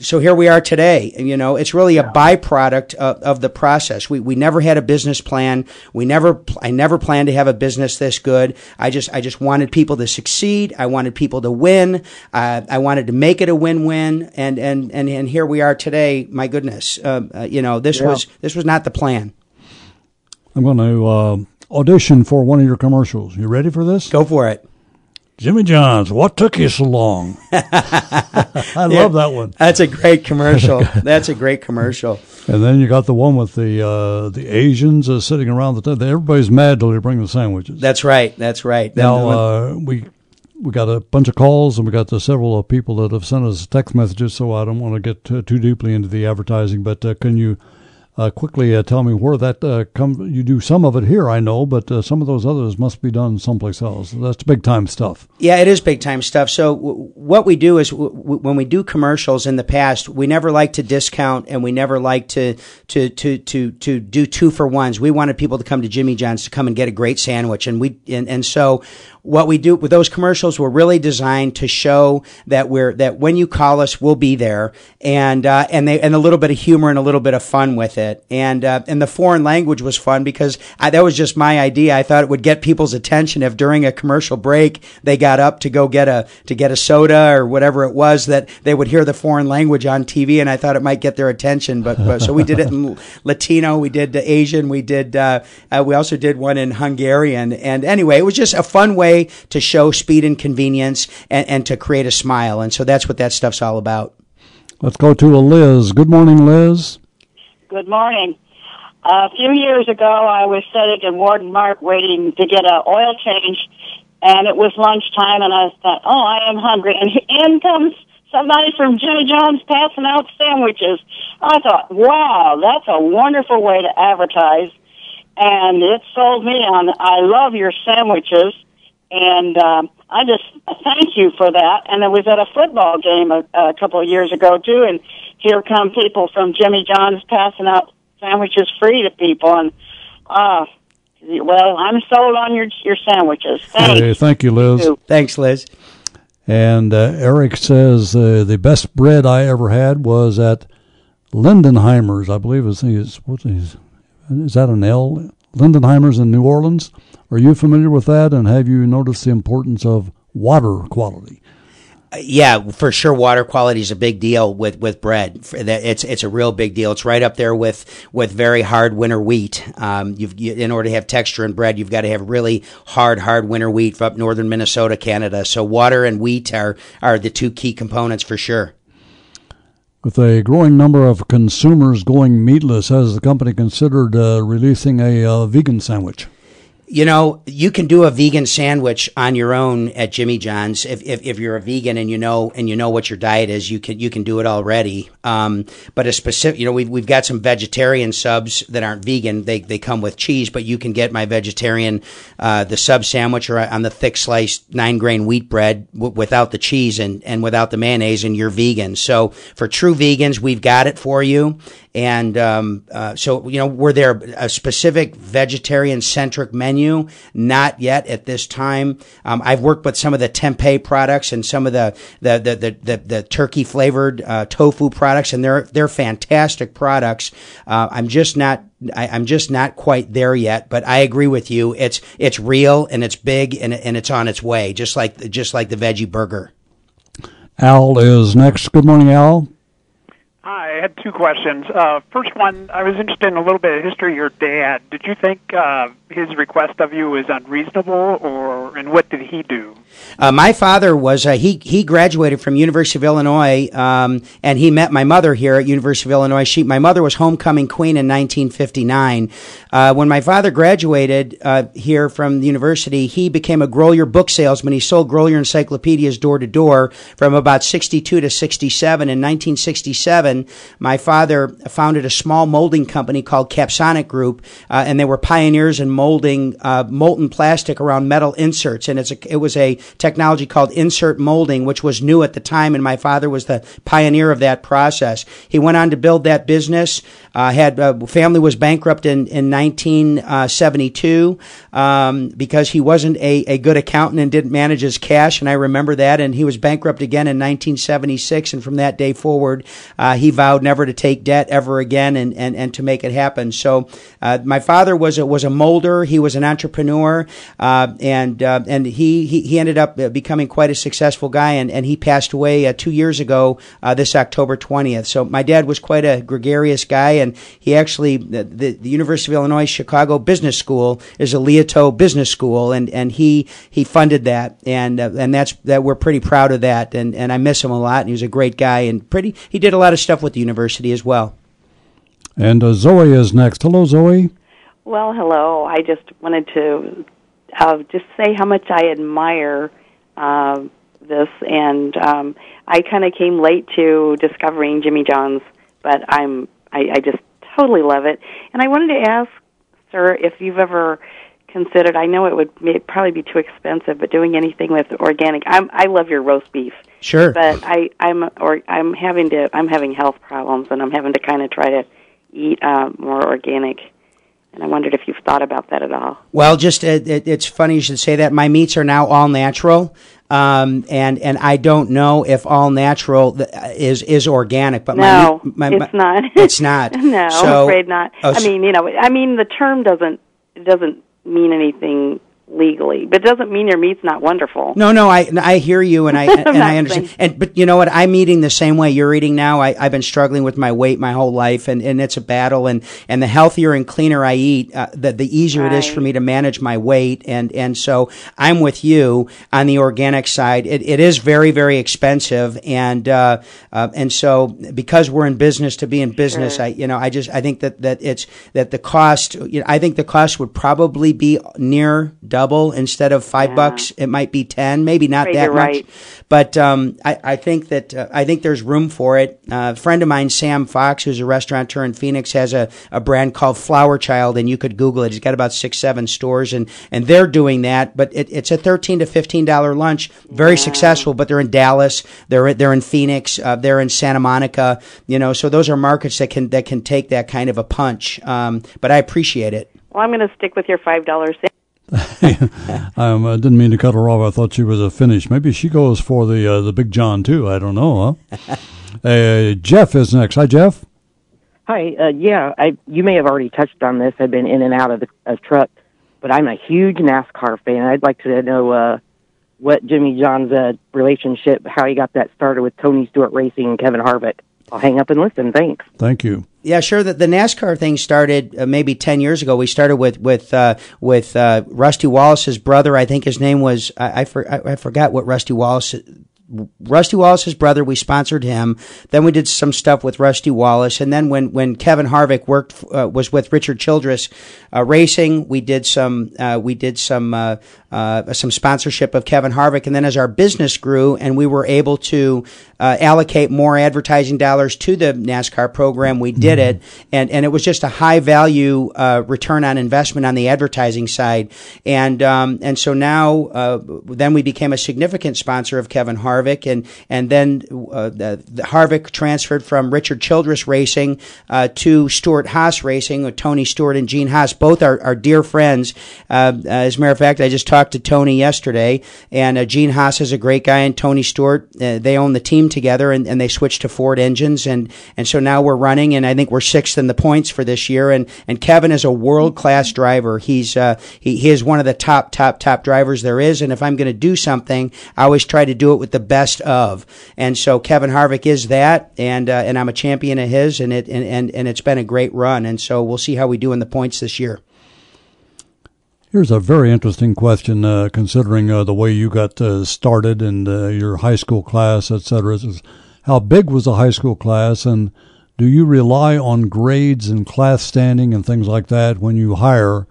so here we are today. You know, it's really a byproduct of, of, the process. We, we never had a business plan. We never, I never planned to have a business this good. I just, I just wanted people to succeed. I wanted people to win. Uh, I wanted to make it a win-win. And, and, and, and here we are today. My goodness. Uh, uh, you know, this yeah. was, this was not the plan. I'm going to, uh, audition for one of your commercials. You ready for this? Go for it. Jimmy John's, what took you so long? *laughs* I love that one. That's a great commercial. *laughs* That's a great commercial. And then you got the one with the uh, the Asians uh, sitting around the table. Everybody's mad till you bring the sandwiches. That's right. That's right. Now uh, we we got a bunch of calls and we got several people that have sent us text messages. So I don't want to get too, too deeply into the advertising, but uh, can you? Uh, quickly uh, tell me where that uh, comes. You do some of it here, I know, but uh, some of those others must be done someplace else. That's big time stuff. Yeah, it is big time stuff. So w- what we do is w- w- when we do commercials in the past, we never like to discount and we never like to to to to to do two for ones. We wanted people to come to Jimmy John's to come and get a great sandwich, and we and, and so what we do with those commercials were really designed to show that we're that when you call us, we'll be there, and uh, and they and a little bit of humor and a little bit of fun with it, and uh, and the foreign language was fun because I, that was just my idea. I thought it would get people's attention if during a commercial break they got up to go get a to get a soda or whatever it was that they would hear the foreign language on TV, and I thought it might get their attention. But, but so we did it in *laughs* Latino, we did the Asian, we did uh, uh, we also did one in Hungarian, and anyway, it was just a fun way to show speed and convenience and, and to create a smile. And so that's what that stuff's all about. Let's go to a Liz. Good morning, Liz. Good morning. a few years ago, I was sitting in Worden Martin waiting to get an oil change, and it was lunchtime, and I thought, oh, I am hungry. And in comes somebody from Jimmy John's passing out sandwiches. I thought, wow, that's a wonderful way to advertise and it sold me on. I love your sandwiches, and um, I just thank you for that. And I was at a football game a, a couple of years ago too, and here come people from Jimmy John's passing out sandwiches free to people, and uh, well, I'm sold on your your sandwiches. Thanks. Hey, thank you, Liz. Thanks, Liz. And uh, Eric says uh, the best bread I ever had was at Leidenheimer's. I believe is is what is is that an L? Leidenheimer's in New Orleans. Are you familiar with that? And have you noticed the importance of water quality? yeah, for sure. Water quality is a big deal with, with bread. It's it's a real big deal. It's right up there with, with very hard winter wheat. Um, you've you, in order to have texture in bread, you've got to have really hard hard winter wheat from up northern Minnesota, Canada. So water and wheat are are the two key components for sure. With a growing number of consumers going meatless, has the company considered uh, releasing a uh, vegan sandwich? You know, you can do a vegan sandwich on your own at Jimmy John's. If, if, if, you're a vegan and you know and you know what your diet is, you can you can do it already. Um, but a specific, you know, we've we've got some vegetarian subs that aren't vegan. They they come with cheese, but you can get my vegetarian uh, the sub sandwich or on the thick sliced nine grain wheat bread w- without the cheese and and without the mayonnaise, and you're vegan. So for true vegans, we've got it for you. And um, uh, so, you know, were there a specific vegetarian centric menu? Not yet at this time. Um, I've worked with some of the tempeh products and some of the the the the, the, the turkey flavored uh, tofu products, and they're they're fantastic products. Uh, I'm just not I, am just not quite there yet, but I agree with you. It's it's real and it's big and and it's on its way, just like just like the veggie burger. Al is next. Good morning, Al. Hi, I had two questions. Uh, first one, I was interested in a little bit of history of your dad. Did you think uh, his request of you was unreasonable, or and what did he do? Uh, my father was uh, he he graduated from University of Illinois, um, and he met my mother here at University of Illinois. She my mother was homecoming queen in 1959. Uh, when my father graduated uh, here from the university, he became a Grolier book salesman. He sold Grolier encyclopedias door to door from about 62 to 67. In 1967, my father founded a small molding company called Capsonic Group, uh, and they were pioneers in molding uh, molten plastic around metal inserts. And a, it was a technology called insert molding, which was new at the time, and my father was the pioneer of that process. He went on to build that business. Uh, had uh, family was bankrupt in in 1972 um, because he wasn't a, a good accountant and didn't manage his cash, and I remember that. And he was bankrupt again in 1976, and from that day forward, uh, he vowed never to take debt ever again and, and, and to make it happen. So uh, my father was a, was a molder. He was an entrepreneur, uh, and uh, and he, he he ended up becoming quite a successful guy. And, and he passed away two years ago this October 20th. So my dad was quite a gregarious guy, and he actually the, the University of Illinois Chicago Business School is a Liautaud Business School, and, and he he funded that, and uh, and that's that we're pretty proud of that, and, and I miss him a lot, and he was a great guy, and pretty he did a lot of stuff with the university as well. And uh, Zoe is next. Hello, Zoe. Well, hello. I just wanted to uh, just say how much I admire uh, this, and um, I kind of came late to discovering Jimmy John's, but I'm I, I just totally love it. And I wanted to ask, sir, if you've ever considered. I know it would may, probably be too expensive, but doing anything with organic. I'm I love your roast beef. Sure. But I I'm or I'm having to I'm having health problems, and I'm having to kind of try to eat uh, more organic. And I wondered if you've thought about that at all. Well, just it, it, it's funny you should say that. My meats are now all natural. Um, and and I don't know if all natural is is organic, but no, my, my, it's not. It's not. *laughs* no, so, I'm afraid not. Oh, I mean, you know, I mean, the term doesn't doesn't mean anything legally, but it doesn't mean your meat's not wonderful. No, no, I I hear you and I *laughs* and I understand. And but you know what? I'm eating the same way you're eating now. I I've been struggling with my weight my whole life, and and it's a battle. And and the healthier and cleaner I eat, uh, the the easier right. it is for me to manage my weight. And and so I'm with you on the organic side. It it is very very expensive, and uh, uh, and so because we're in business to be in business, sure. I you know I just I think that that it's that the cost. You know, I think the cost would probably be near double double instead of five bucks. It might be ten, maybe not Right, that much. right. But um, I, I think that uh, I think there's room for it. Uh, a friend of mine, Sam Fox, who's a restaurateur in Phoenix, has a, a brand called Flower Child, and you could Google it. He's got about six, seven stores, and, and they're doing that. But it, it's a thirteen to fifteen dollar lunch, very successful. But they're in Dallas, they're they're in Phoenix, uh, they're in Santa Monica. You know, so those are markets that can that can take that kind of a punch. Um, but I appreciate it. Well, I'm going to stick with your five dollars. *laughs* um, I didn't mean to cut her off. I thought she was a finish. Maybe she goes for the uh, the Big John too. I don't know. Huh? *laughs* uh, Jeff is next. Hi, Jeff. Hi. Uh, yeah, I you may have already touched on this. I've been in and out of the of truck, but I'm a huge NASCAR fan. I'd like to know uh, what Jimmy John's uh, relationship, how he got that started with Tony Stewart Racing and Kevin Harvick. I'll hang up and listen. Thanks. Thank you. Yeah, sure. The, the NASCAR thing started uh, maybe ten years ago. We started with with uh, with uh, Rusty Wallace's brother. I think his name was I I, for, I I forgot what Rusty Wallace. Rusty Wallace's brother, we sponsored him. Then we did some stuff with Rusty Wallace, and then when when Kevin Harvick worked uh, was with Richard Childress uh, Racing, we did some uh, we did some uh, uh, some sponsorship of Kevin Harvick, and then as our business grew and we were able to uh, allocate more advertising dollars to the NASCAR program, we did it, and and it was just a high value uh, return on investment on the advertising side, and um, and so now uh, then we became a significant sponsor of Kevin Harvick, and and then uh, the, the Harvick transferred from Richard Childress Racing uh, to Stewart Haas Racing with Tony Stewart and Gene Haas. Both are, are dear friends. Uh, as a matter of fact, I just talked to Tony yesterday, and uh, Gene Haas is a great guy, and Tony Stewart. Uh, they own the team together, and, and they switched to Ford engines, and and so now we're running, and I think we're sixth in the points for this year. And and Kevin is a world class driver. He's he, he is one of the top top top drivers there is. And if I'm going to do something, I always try to do it with the best of. And so Kevin Harvick is that, and uh, and I'm a champion of his, and it and, and and it's been a great run. And so we'll see how we do in the points this year. Here's a very interesting question, uh, considering uh, the way you got uh, started and uh, your high school class, et cetera. How big was the high school class, and do you rely on grades and class standing and things like that when you hire,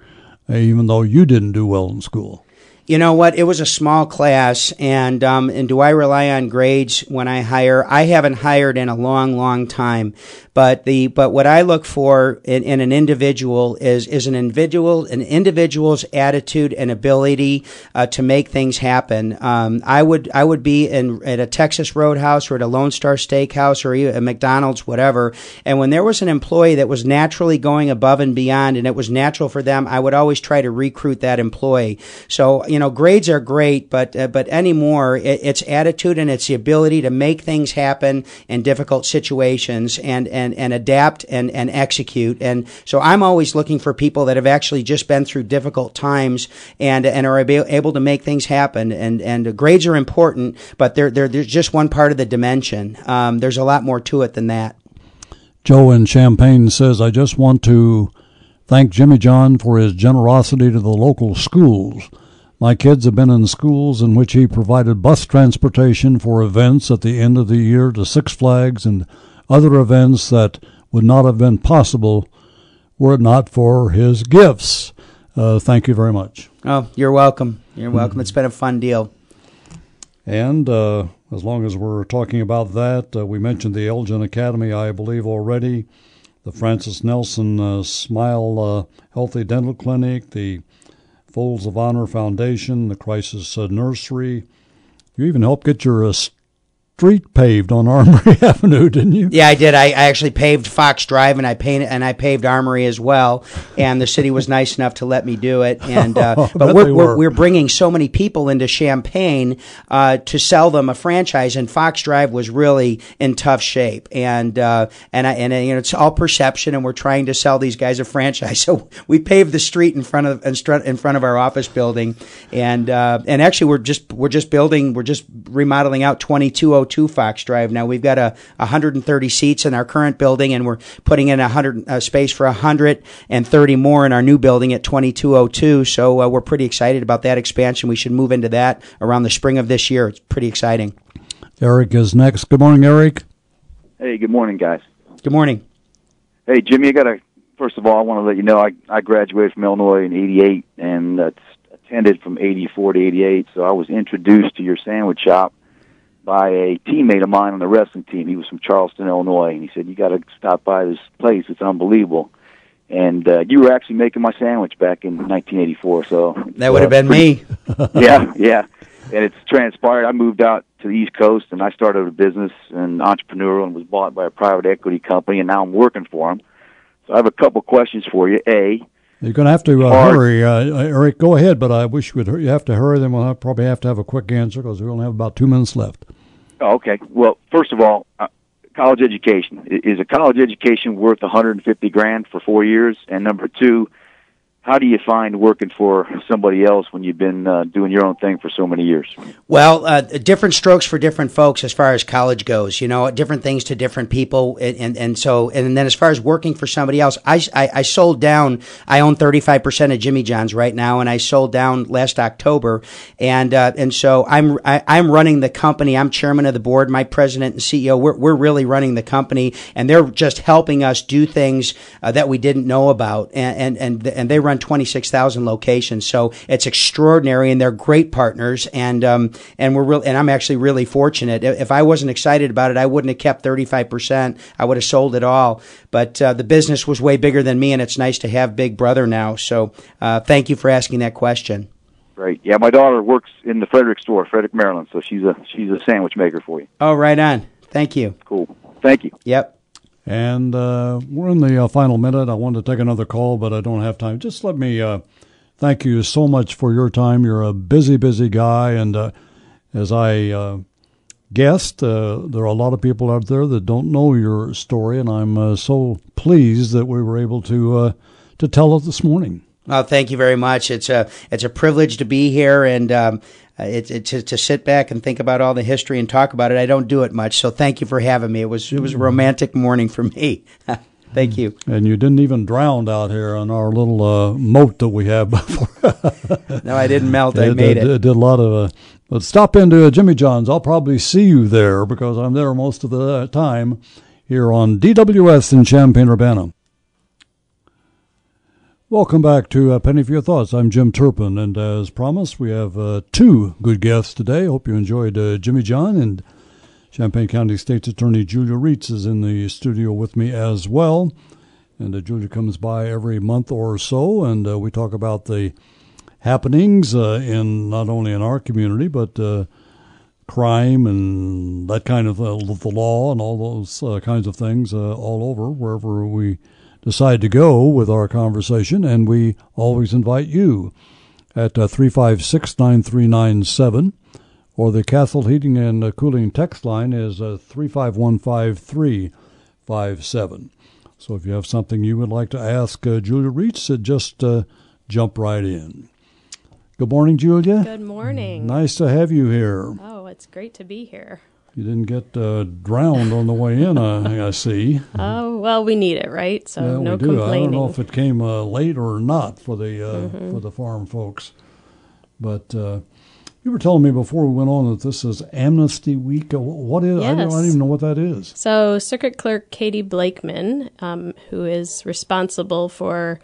uh, even though you didn't do well in school? You know what? It was a small class, and um, and do I rely on grades when I hire? I haven't hired in a long, long time. But the but what I look for in, in an individual is is an individual an individual's attitude and ability uh, to make things happen. Um, I would I would be in at a Texas Roadhouse or at a Lone Star Steakhouse or a McDonald's, whatever. And when there was an employee that was naturally going above and beyond, and it was natural for them, I would always try to recruit that employee. So you know, grades are great, but uh, but anymore, it, it's attitude and it's the ability to make things happen in difficult situations and and and adapt and and execute. And so I'm always looking for people that have actually just been through difficult times and and are able, able to make things happen. And and grades are important, but they're they're, they're just one part of the dimension. Um, there's a lot more to it than that. Joe in Champaign says, I just want to thank Jimmy John for his generosity to the local schools. My kids have been in schools in which he provided bus transportation for events at the end of the year to Six Flags and other events that would not have been possible were it not for his gifts. Uh, thank you very much. Oh, you're welcome. You're welcome. It's been a fun deal. And uh, as long as we're talking about that, uh, we mentioned the Elgin Academy, I believe, already. The Frances Nelson uh, Smile uh, Healthy Dental Clinic, the Folds of Honor Foundation, the Crisis Nursery. You even helped get your street paved on Armory *laughs* Avenue, didn't you? Yeah, I did. I, I actually paved Fox Drive, and I painted and I paved Armory as well. And the city was nice enough to let me do it. *laughs* And uh, but we're, we're were. bringing so many people into Champaign uh, to sell them a franchise, and Fox Drive was really in tough shape. And uh, and I and uh, you know it's all perception, and we're trying to sell these guys a franchise. *laughs* So we paved the street in front of in front of our office building, and uh, and actually we're just we're just building we're just remodeling out 2202 Fox Drive now. We've got a 130 seats in our current building, and we're putting in a hundred uh, space for 130 more in our new building at 2202. So uh, we're pretty excited about that expansion. We should move into that around the spring of this year. It's pretty exciting. Eric is next. Good morning, Eric. Hey, good morning, guys. Good morning. Hey, Jimmy, I got to first of all, I want to let you know I I graduated from Illinois in '88, and that's that's attended from 84 to 88. So I was introduced to your sandwich shop by a teammate of mine on the wrestling team. He was from Charleston, Illinois, and he said, "You got to stop by this place. It's unbelievable." And uh, you were actually making my sandwich back in 1984. So That would have been me. *laughs* yeah, yeah. And it's transpired. I moved out to the East Coast and I started a business and entrepreneurial and was bought by a private equity company and now I'm working for them. So I have a couple questions for you. A, You're going to have to uh, hurry, uh, Eric. Go ahead, but I wish you would. hur- You have to hurry. Then we'll have, probably have to have a quick answer because we only have about two minutes left. Oh, okay. Well, first of all, uh, college education is a college education worth 150 grand for four years. And number two, how do you find working for somebody else when you've been uh, doing your own thing for so many years? Well, uh, different strokes for different folks as far as college goes. You know, different things to different people, and and, and so and then as far as working for somebody else, I, I, I sold down. I own thirty five percent of Jimmy John's right now, and I sold down last October, and uh, and so I'm I, I'm running the company. I'm chairman of the board. My president and CEO. We're we're really running the company, and they're just helping us do things uh, that we didn't know about, and and and, and they run twenty six thousand locations. So it's extraordinary, and they're great partners, and um and we're real, and I'm actually really fortunate. If I wasn't excited about it, I wouldn't have kept thirty five percent. I would have sold it all. But uh, the business was way bigger than me, and it's nice to have Big Brother now. So uh, thank you for asking that question. Great. Yeah, my daughter works in the Frederick store, Frederick, Maryland. So she's a she's a sandwich maker for you. Oh, right on. Thank you. Cool. Thank you. Yep. And uh, we're in the uh, final minute. I wanted to take another call, but I don't have time. Just let me uh, thank you so much for your time. You're a busy, busy guy, and uh, as I uh, guessed, uh, there are a lot of people out there that don't know your story, and I'm so pleased that we were able to to tell it this morning. Well, thank you very much. It's a it's a privilege to be here, and um, it's it, to, to sit back and think about all the history and talk about it. I don't do it much, so thank you for having me. It was it was a romantic morning for me. *laughs* thank you. And you didn't even drown out here on our little uh, moat that we have. *laughs* Before. No, I didn't melt. I made it. Did, did a lot of. Uh, but stop into uh, Jimmy John's. I'll probably see you there because I'm there most of the time here on DWS in Champaign Urbana. Welcome back to uh, Penny for Your Thoughts. I'm Jim Turpin, and as promised, we have uh, two good guests today. Hope you enjoyed uh, Jimmy John and Champaign County State's Attorney Julia Rietz is in the studio with me as well. And uh, Julia comes by every month or so, and uh, we talk about the happenings uh, in not only in our community but crime and that kind of the law and all those kinds of things all over wherever we decide to go with our conversation. And we always invite you at uh, three five six nine three nine seven or the Castle Heating and uh, Cooling text line is uh, 3515357. So if you have something you would like to ask uh, Julia Rietz, uh, just uh, jump right in. Good morning, Julia. Good morning. Nice to have you here. Oh, it's great to be here. You didn't get uh, drowned on the way in, uh, I see. *laughs* Oh, well, we need it, right? So Yeah, no we do. I don't know if it came uh, late or not for the uh, Mhm. for the farm folks, but uh, you were telling me before we went on that this is Amnesty Week. Uh, wh- What is? I, don't, I don't even know what that is. So, Circuit Clerk Katie Blakeman, um, who is responsible for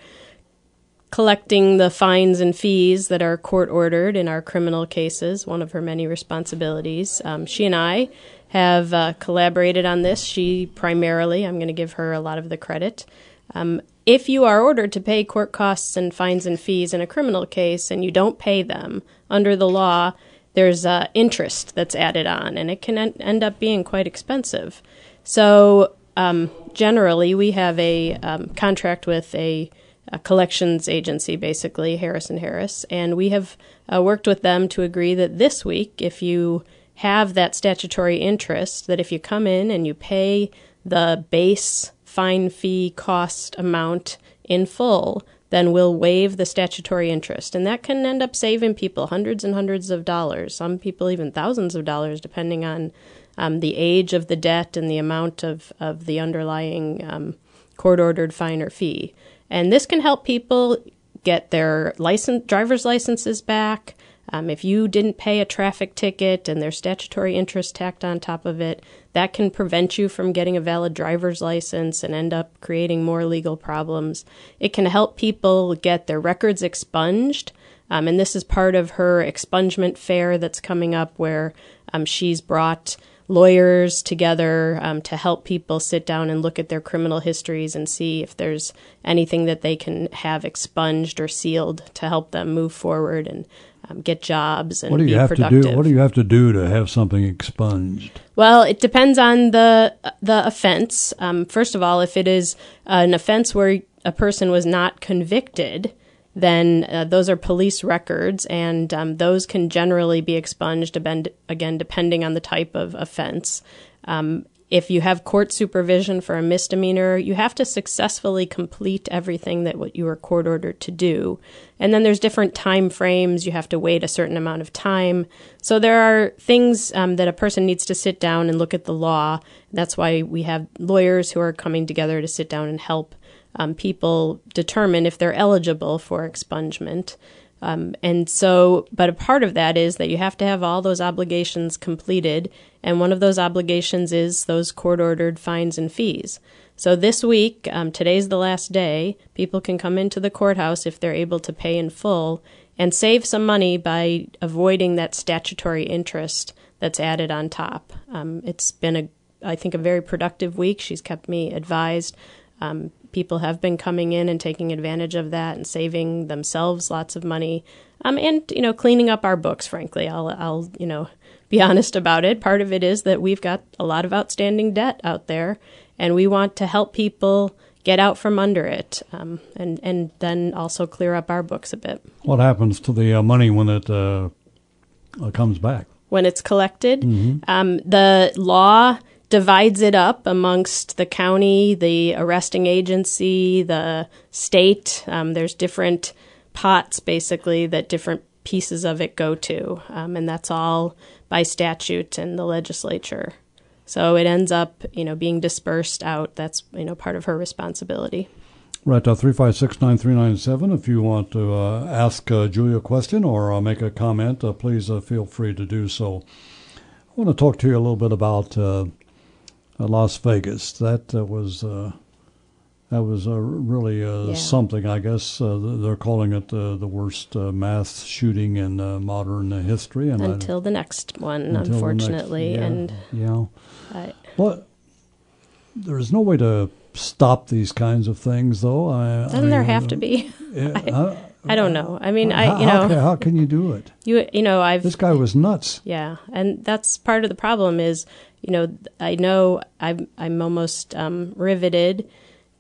collecting the fines and fees that are court ordered in our criminal cases, one of her many responsibilities, um, she and I have uh, collaborated on this. She primarily, I'm going to give her a lot of the credit. Um, if you are ordered to pay court costs and fines and fees in a criminal case and you don't pay them under the law, there's uh, interest that's added on, and it can en- end up being quite expensive. So, um, generally, we have a um, contract with a, a collections agency, basically Harris and Harris, and we have uh, worked with them to agree that this week, if you have that statutory interest, that if you come in and you pay the base fine fee cost amount in full, then we'll waive the statutory interest. And that can end up saving people hundreds and hundreds of dollars, some people even thousands of dollars, depending on um, the age of the debt and the amount of, of the underlying um, court ordered fine or fee. And this can help people get their license, driver's licenses back. Um, if you didn't pay a traffic ticket and there's statutory interest tacked on top of it, that can prevent you from getting a valid driver's license and end up creating more legal problems. It can help people get their records expunged. Um, and this is part of her expungement fair that's coming up where um, she's brought lawyers together um, to help people sit down and look at their criminal histories and see if there's anything that they can have expunged or sealed to help them move forward and um, get jobs and What do be you have productive. to do? What do you have to do to have something expunged? Well, it depends on the the offense. Um, first of all, if it is an offense where a person was not convicted, then uh, those are police records, and um, those can generally be expunged. Again, depending on the type of offense. Um, if you have court supervision for a misdemeanor, you have to successfully complete everything that what you were court ordered to do. And then there's different time frames. You have to wait a certain amount of time. So there are things um, that a person needs to sit down and look at the law. That's why we have lawyers who are coming together to sit down and help um, people determine if they're eligible for expungement. Um, and so, but a part of that is that you have to have all those obligations completed. And one of those obligations is those court ordered fines and fees. So this week, um, today's the last day, people can come into the courthouse if they're able to pay in full and save some money by avoiding that statutory interest that's added on top. Um, it's been a, I think, a very productive week. She's kept me advised. Um, people have been coming in and taking advantage of that and saving themselves lots of money, um, and you know, cleaning up our books. Frankly, I'll, I'll, you know, be *laughs* honest about it. Part of it is that we've got a lot of outstanding debt out there, and we want to help people get out from under it, um, and and then also clear up our books a bit. What happens to the uh, money when it uh, uh, comes back? when it's collected. Mhm. Um, the law divides it up amongst the county, the arresting agency, the state. Um, there's different pots, basically, that different pieces of it go to, um, and that's all by statute and the legislature. So it ends up, you know, being dispersed out. That's you know part of her responsibility. Right, uh, 356-9397. If you want to uh, ask uh, Julia a question or uh, make a comment, uh, please uh, feel free to do so. I want to talk to you a little bit about Las Vegas. That uh, was uh, that was uh, really uh, Yeah. something. I guess uh, they're calling it uh, the worst uh, mass shooting in uh, modern uh, history. And I- Until the next one, the next- unfortunately, yeah, and yeah. I, Well, there's no way to stop these kinds of things, though. I, Doesn't I there mean, have to be? *laughs* I, uh, I don't know. I mean, how, I you how know can, how can you do it? you you know I've This guy was nuts. yeah, and that's part of the problem is you know I know I'm I'm almost um, riveted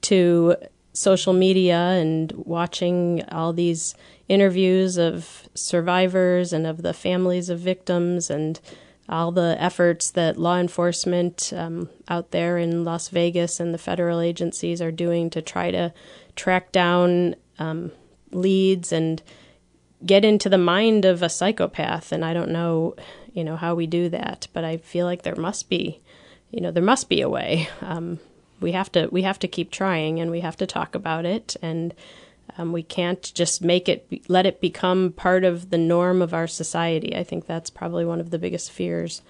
to social media and watching all these interviews of survivors and of the families of victims and all the efforts that law enforcement um, out there in Las Vegas and the federal agencies are doing to try to track down um, leads and get into the mind of a psychopath. And I don't know, you know, how we do that, but I feel like there must be, you know, there must be a way. Um, we have to we have to keep trying and we have to talk about it and um, we can't just make it let it become part of the norm of our society. I think that's probably one of the biggest fears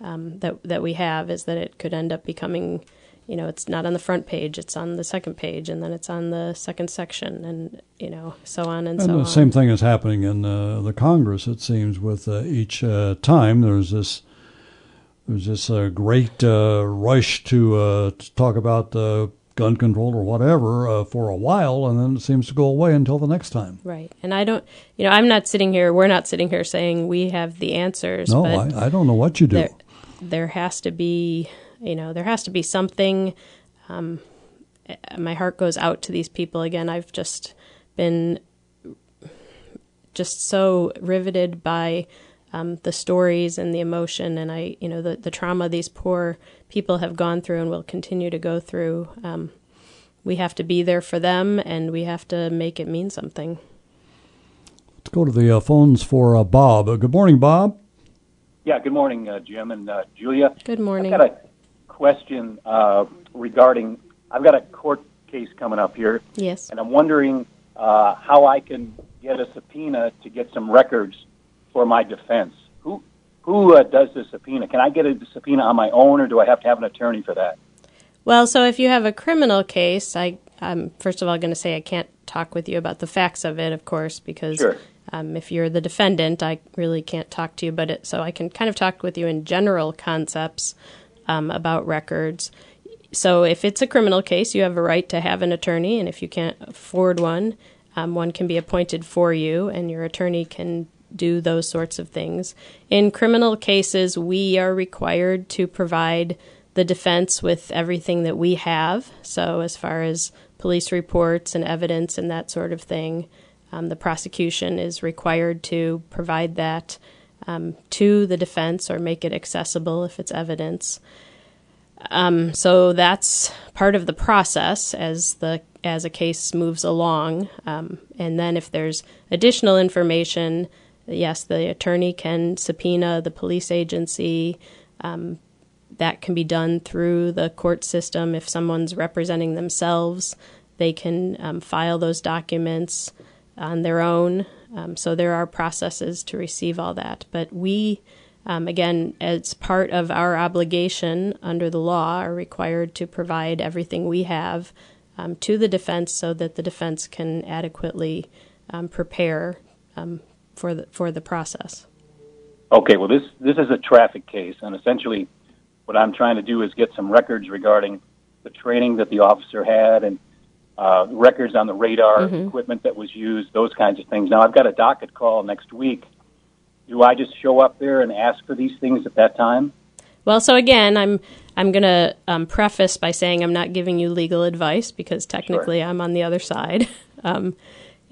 um, that that we have is that it could end up becoming, you know, it's not on the front page, it's on the second page, and then it's on the second section, and you know, so on and, And so the on. same thing is happening in uh, the Congress. It seems with uh, each uh, time there's this there's this uh, great uh, rush to, uh, to talk about uh, gun control or whatever uh, for a while, and then it seems to go away until the next time. Right. And I don't, you know, I'm not sitting here, we're not sitting here saying we have the answers. No, but I, I don't know what you do. There, there has to be, you know, there has to be something. Um, eh, my heart goes out to these people. Again, I've just been just so riveted by um, the stories and the emotion and I, you know, the, the trauma these poor people have gone through and will continue to go through. Um, we have to be there for them and we have to make it mean something. Let's go to the uh, phones for uh, Bob. Uh, good morning, Bob. Yeah, good morning, uh, Jim and uh, Julia. Good morning. I've got a question uh, regarding. I've got a court case coming up here, Yes. and I'm wondering uh, how I can get a subpoena to get some records for my defense. Who who uh, does the subpoena? Can I get a subpoena on my own, or do I have to have an attorney for that? Well, so if you have a criminal case, I, I'm first of all going to say I can't talk with you about the facts of it, of course, because Sure. Um, if you're the defendant, I really can't talk to you, but it, so I can kind of talk with you in general concepts um, about records. So if it's a criminal case, you have a right to have an attorney, and if you can't afford one, um, one can be appointed for you, and your attorney can do those sorts of things. In criminal cases, we are required to provide the defense with everything that we have. So, as far as police reports and evidence and that sort of thing, um, the prosecution is required to provide that um, to the defense or make it accessible if it's evidence. Um, so that's part of the process as the as a case moves along. Um, and then if there's additional information, yes, the attorney can subpoena the police agency. Um, that can be done through the court system. If someone's representing themselves, they can um, file those documents on their own. Um, so there are processes to receive all that. But we, um, again, as part of our obligation under the law, are required to provide everything we have um, to the defense so that the defense can adequately um, prepare um, for the for the process. Okay, well this this is a traffic case, and essentially, what I'm trying to do is get some records regarding the training that the officer had and uh, records on the radar Mm-hmm. equipment that was used, those kinds of things. Now I've got a docket call next week. Do I just show up there and ask for these things at that time? Well, so again, I'm I'm going to um, preface by saying I'm not giving you legal advice because technically I'm on the other side. *laughs* Um,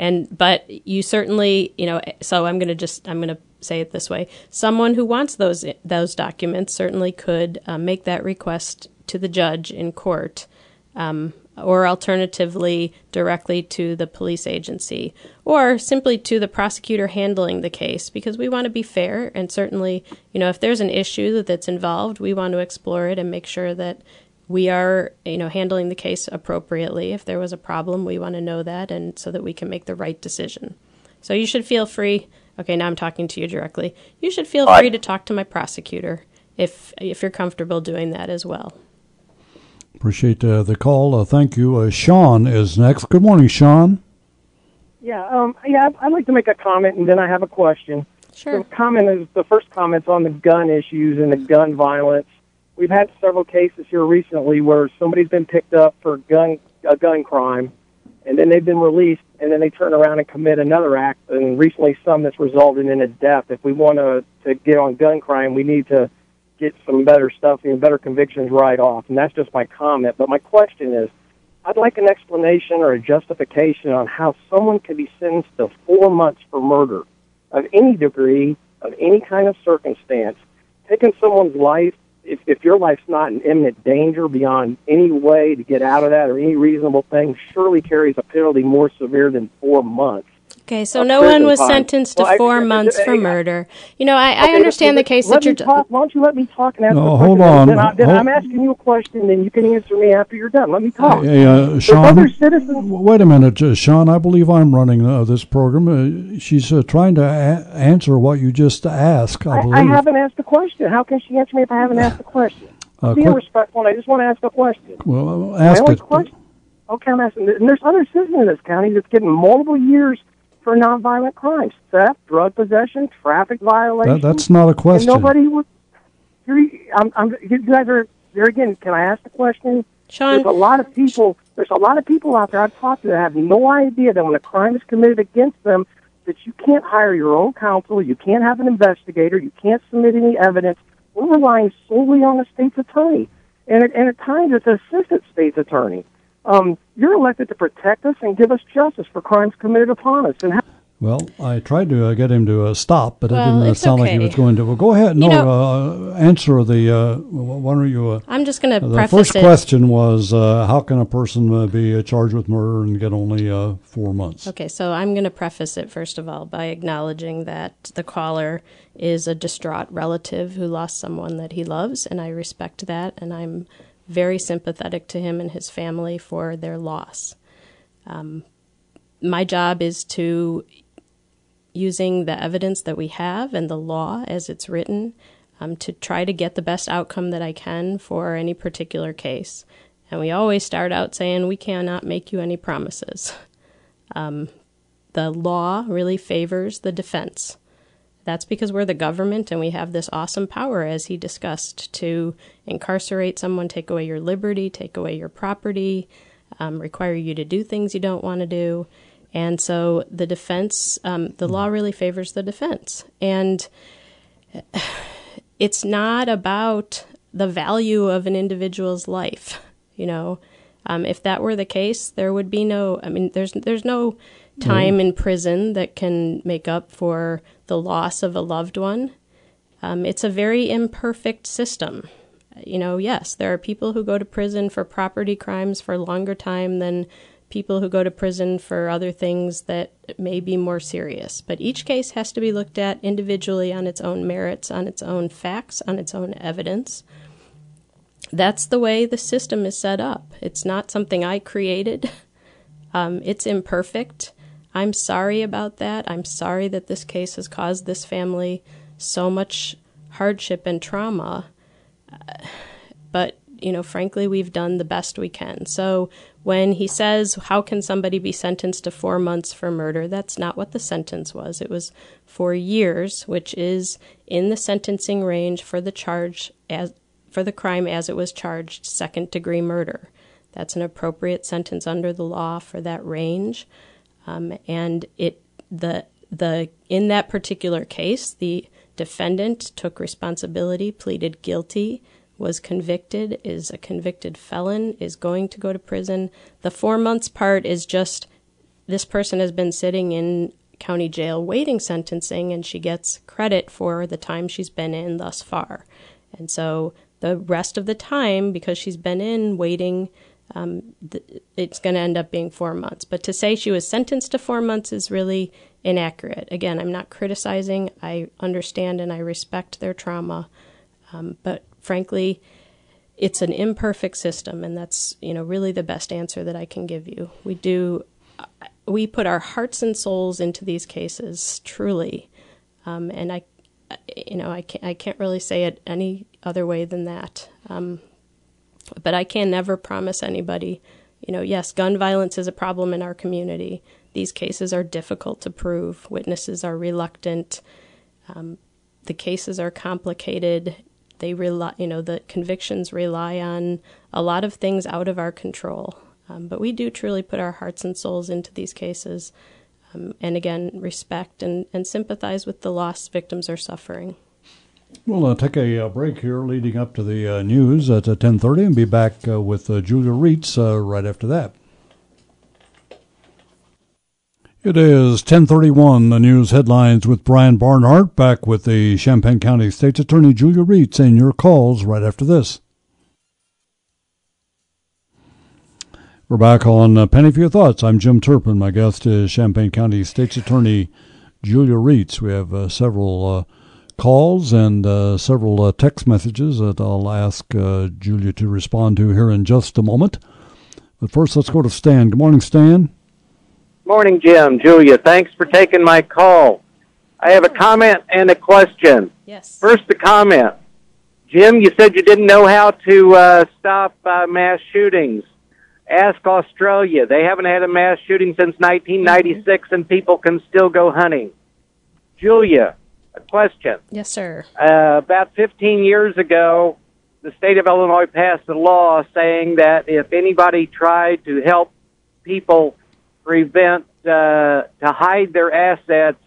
and but you certainly, you know, so I'm going to just I'm going to say it this way: someone who wants those those documents certainly could uh, make that request to the judge in court. Um, or alternatively directly to the police agency, or simply to the prosecutor handling the case, because we want to be fair. And certainly, you know, if there's an issue that's involved, we want to explore it and make sure that we are, you know, handling the case appropriately. If there was a problem, we want to know that, and so that we can make the right decision. So you should feel free. Okay, now I'm talking to you directly. You should feel free to talk to my prosecutor if if you're comfortable doing that as well. Appreciate uh, the call. Uh, thank you. Uh, Sean is next. Good morning, Sean. Yeah, um, yeah, I'd like to make a comment and then I have a question. Sure. The comment is the first comment's on the gun issues and the gun violence. We've had several cases here recently where somebody's been picked up for gun a gun crime, and then they've been released, and then they turn around and commit another act. And recently, some that's resulted in a death. If we want to to get on gun crime, we need to get some better stuff and better convictions right off. And that's just my comment. But my question is, I'd like an explanation or a justification on how someone could be sentenced to four months for murder of any degree, of any kind of circumstance. Taking someone's life, if, if your life's not in imminent danger beyond any way to get out of that or any reasonable thing, surely carries a penalty more severe than four months. Okay, so no one was time. sentenced to Well, four I- months for I- murder. You know, I, I Okay, understand the case that you're. me talk. Why don't you let me talk and ask No, a hold question? on. Then, I, then Hold- I'm asking you a question, then you can answer me after you're done. Let me talk. Hey, uh, Sean. other citizens. Wait a minute, uh, Sean. I believe I'm running uh, this program. Uh, she's uh, trying to a- answer what you just asked. I I, believe. I haven't asked a question. How can she answer me if I haven't asked a question? *laughs* Uh, Be quick- respectful, and I just want to ask a question. well, My ask only it. question. Okay, I'm asking. And there's other citizens in this county that's getting multiple years for nonviolent crimes: theft, drug possession, traffic violations. That, that's not a question. And nobody would. You're, I'm, I'm, you guys are there again. Can I ask a question? Sean. There's a lot of people. There's a lot of people out there I've talked to that have no idea that when a crime is committed against them, that you can't hire your own counsel, you can't have an investigator, you can't submit any evidence. We're relying solely on the state's attorney, and at, and at times it's an assistant state's attorney. Um, you're elected to protect us and give us justice for crimes committed upon us. And how, Well, I tried to uh, get him to uh, stop, but it didn't uh, it's sound like he was going to. Well, go ahead. You know- uh, answer the. Uh, why don't you? Uh, I'm just going to the preface first it. question was uh, how can a person uh, be uh, charged with murder and get only uh, four months? Okay, so I'm going to preface it first of all by acknowledging that the caller is a distraught relative who lost someone that he loves, and I respect that, and I'm very sympathetic to him and his family for their loss. Um, my job is to, using the evidence that we have and the law as it's written, um, to try to get the best outcome that I can for any particular case. And we always start out saying we cannot make you any promises. *laughs* Um, the law really favors the defense. That's because we're the government and we have this awesome power, as he discussed, to incarcerate someone, take away your liberty, take away your property, um, require you to do things you don't want to do. And so the defense, um, the law really favors the defense. And it's not about the value of an individual's life. You know, um, if that were the case, there would be no. I mean, there's there's no time in prison that can make up for the loss of a loved one. Um, it's a very imperfect system. You know, yes, there are people who go to prison for property crimes for longer time than people who go to prison for other things that may be more serious. But each case has to be looked at individually on its own merits, on its own facts, on its own evidence. That's the way the system is set up. It's not something I created. *laughs* Um, it's imperfect. I'm sorry about that. I'm sorry that this case has caused this family so much hardship and trauma. But, you know, frankly, we've done the best we can. So when he says, How can somebody be sentenced to four months for murder? That's not what the sentence was. It was four years, which is in the sentencing range for the charge as for the crime as it was charged, second degree murder. That's an appropriate sentence under the law for that range. Um, and it the the in that particular case, the defendant took responsibility, pleaded guilty, was convicted, is a convicted felon, is going to go to prison. The four months part is just this person has been sitting in county jail waiting sentencing, and she gets credit for the time she's been in thus far. And so the rest of the time, because she's been in waiting um, th- it's going to end up being four months. But to say she was sentenced to four months is really inaccurate. Again, I'm not criticizing. I understand and I respect their trauma, um, but frankly, it's an imperfect system, and that's you know really the best answer that I can give you. We do. We put our hearts and souls into these cases, truly, um, and I, you know, I can't, I can't really say it any other way than that. Um, but I can never promise anybody, you know, yes, gun violence is a problem in our community. These cases are difficult to prove. Witnesses are reluctant. Um, the cases are complicated. They rely, you know, the convictions rely on a lot of things out of our control. Um, but we do truly put our hearts and souls into these cases. Um, and again, respect and, and sympathize with the loss victims are suffering. We'll uh, take a uh, break here, leading up to the uh, news at 10:30, and be back uh, with uh, Julia Rietz uh, right after that. It is 10:31. The news headlines with Brian Barnhart. Back with the Champaign County State's Attorney Julia Rietz, and your calls right after this. We're back on uh, Penny for Your Thoughts. I'm Jim Turpin. My guest is Champaign County State's Attorney Julia Rietz. We have several calls and uh, several uh, text messages that I'll ask uh, Julia to respond to here in just a moment. But first, let's go to Stan. Good morning, Stan. Morning, Jim. Julia, thanks for taking my call. I have a comment and a question. Yes. First, the comment. Jim, you said you didn't know how to uh, stop uh, mass shootings. Ask Australia. They haven't had a mass shooting since 1996, and people can still go hunting. Julia, a question. Yes, sir. Uh, about 15 years ago, the state of Illinois passed a law saying that if anybody tried to help people prevent uh, to hide their assets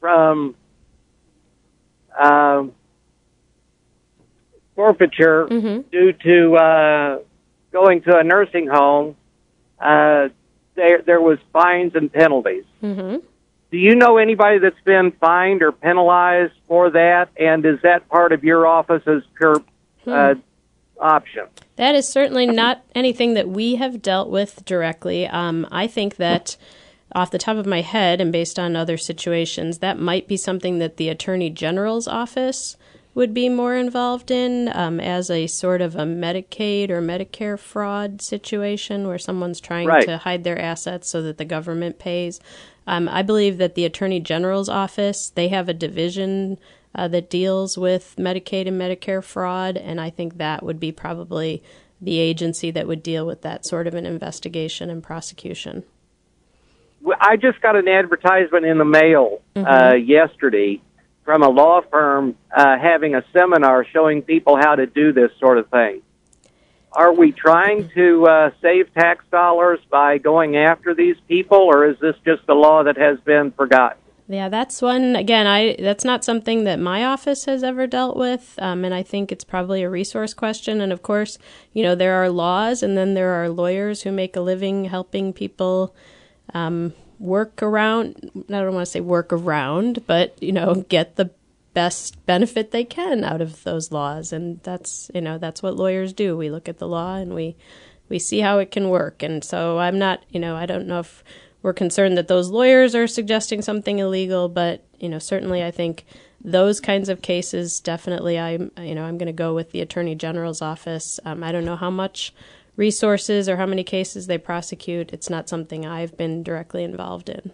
from um, forfeiture mm-hmm. due to uh, going to a nursing home, uh, there there was fines and penalties. Mm-hmm. Do you know anybody that's been fined or penalized for that? And is that part of your office's pure uh, Hmm. option? That is certainly not anything that we have dealt with directly. Um, I think that, off the top of my head and based on other situations, that might be something that the Attorney General's office would be more involved in um, as a sort of a Medicaid or Medicare fraud situation where someone's trying Right. to hide their assets so that the government pays. Um, I believe that the Attorney General's office, they have a division uh, that deals with Medicaid and Medicare fraud, and I think that would be probably the agency that would deal with that sort of an investigation and prosecution. I just got an advertisement in the mail uh, yesterday from a law firm uh, having a seminar showing people how to do this sort of thing. Are we trying to uh, save tax dollars by going after these people, or is this just a law that has been forgotten? Yeah, that's one. Again, I that's not something that my office has ever dealt with, um, and I think it's probably a resource question. And of course, you know there are laws, and then there are lawyers who make a living helping people um, work around. I don't want to say work around, but you know get the best benefit they can out of those laws, and that's you know that's what lawyers do. We look at the law and we we see how it can work. And so I'm not, you know, I don't know if we're concerned that those lawyers are suggesting something illegal, but you know, certainly I think those kinds of cases definitely I'm you know I'm going to go with the attorney general's office. Um, I don't know how much resources or how many cases they prosecute. It's not something I've been directly involved in.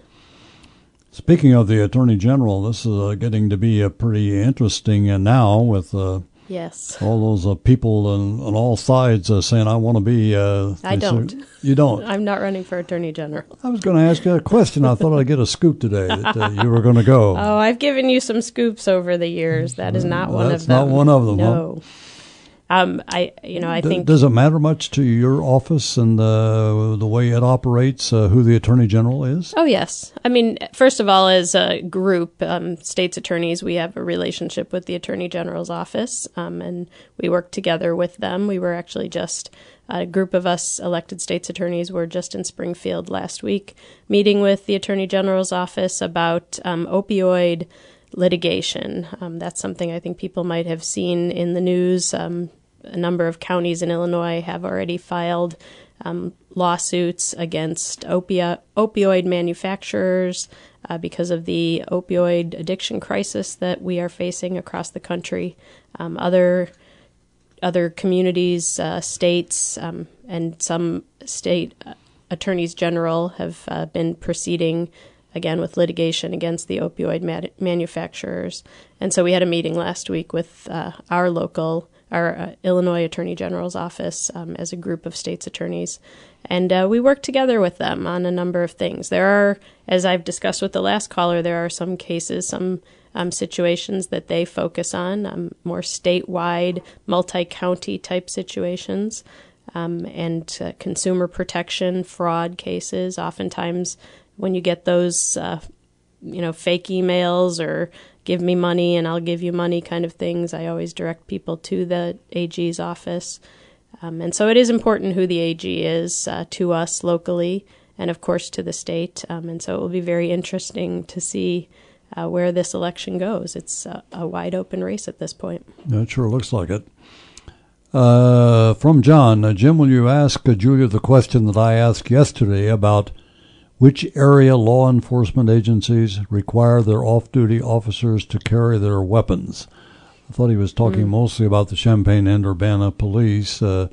Speaking of the Attorney General, this is uh, getting to be a pretty interesting uh, now with uh, Yes. all those uh, people on, on all sides uh, saying, I want to be. Uh, I don't. You don't? *laughs* I'm not running for attorney general. I was going to ask you a question. I thought I'd get a scoop today that uh, you were going to go. *laughs* Oh, I've given you some scoops over the years. That is not one of them. That's not one of them, huh? Um, I, you know, I D- think Does it matter much to your office and uh, the way it operates, uh, who the Attorney General is? Oh, yes. I mean, first of all, as a group, um, states attorneys, we have a relationship with the Attorney General's office, um, and we work together with them. We were actually just a group of us elected states attorneys were just in Springfield last week meeting with the Attorney General's office about um, opioid litigation. Um, that's something I think people might have seen in the news. Um, a number of counties in Illinois have already filed um, lawsuits against opioid manufacturers uh, because of the opioid addiction crisis that we are facing across the country. Um, other other communities, uh, states, um, and some state uh, attorneys general have uh, been proceeding again with litigation against the opioid manufacturers. And so we had a meeting last week with uh, our local, our uh, Illinois Attorney General's office um, as a group of states attorneys. And uh, we work together with them on a number of things. There are, as I've discussed with the last caller, there are some cases, some um, situations that they focus on, um, more statewide, multi county type situations, um, and uh, consumer protection, fraud cases. Oftentimes, when you get those, uh, you know, fake emails or give me money and I'll give you money kind of things, I always direct people to the AG's office. Um, and so it is important who the AG is uh, to us locally and, of course, to the state. Um, and so it will be very interesting to see uh, where this election goes. It's a, a wide open race at this point. It sure looks like it. Uh, from John, uh, Jim, will you ask uh, Julia the question that I asked yesterday about which area law enforcement agencies require their off-duty officers to carry their weapons? I thought he was talking Mm. mostly about the Champaign and Urbana police. Uh,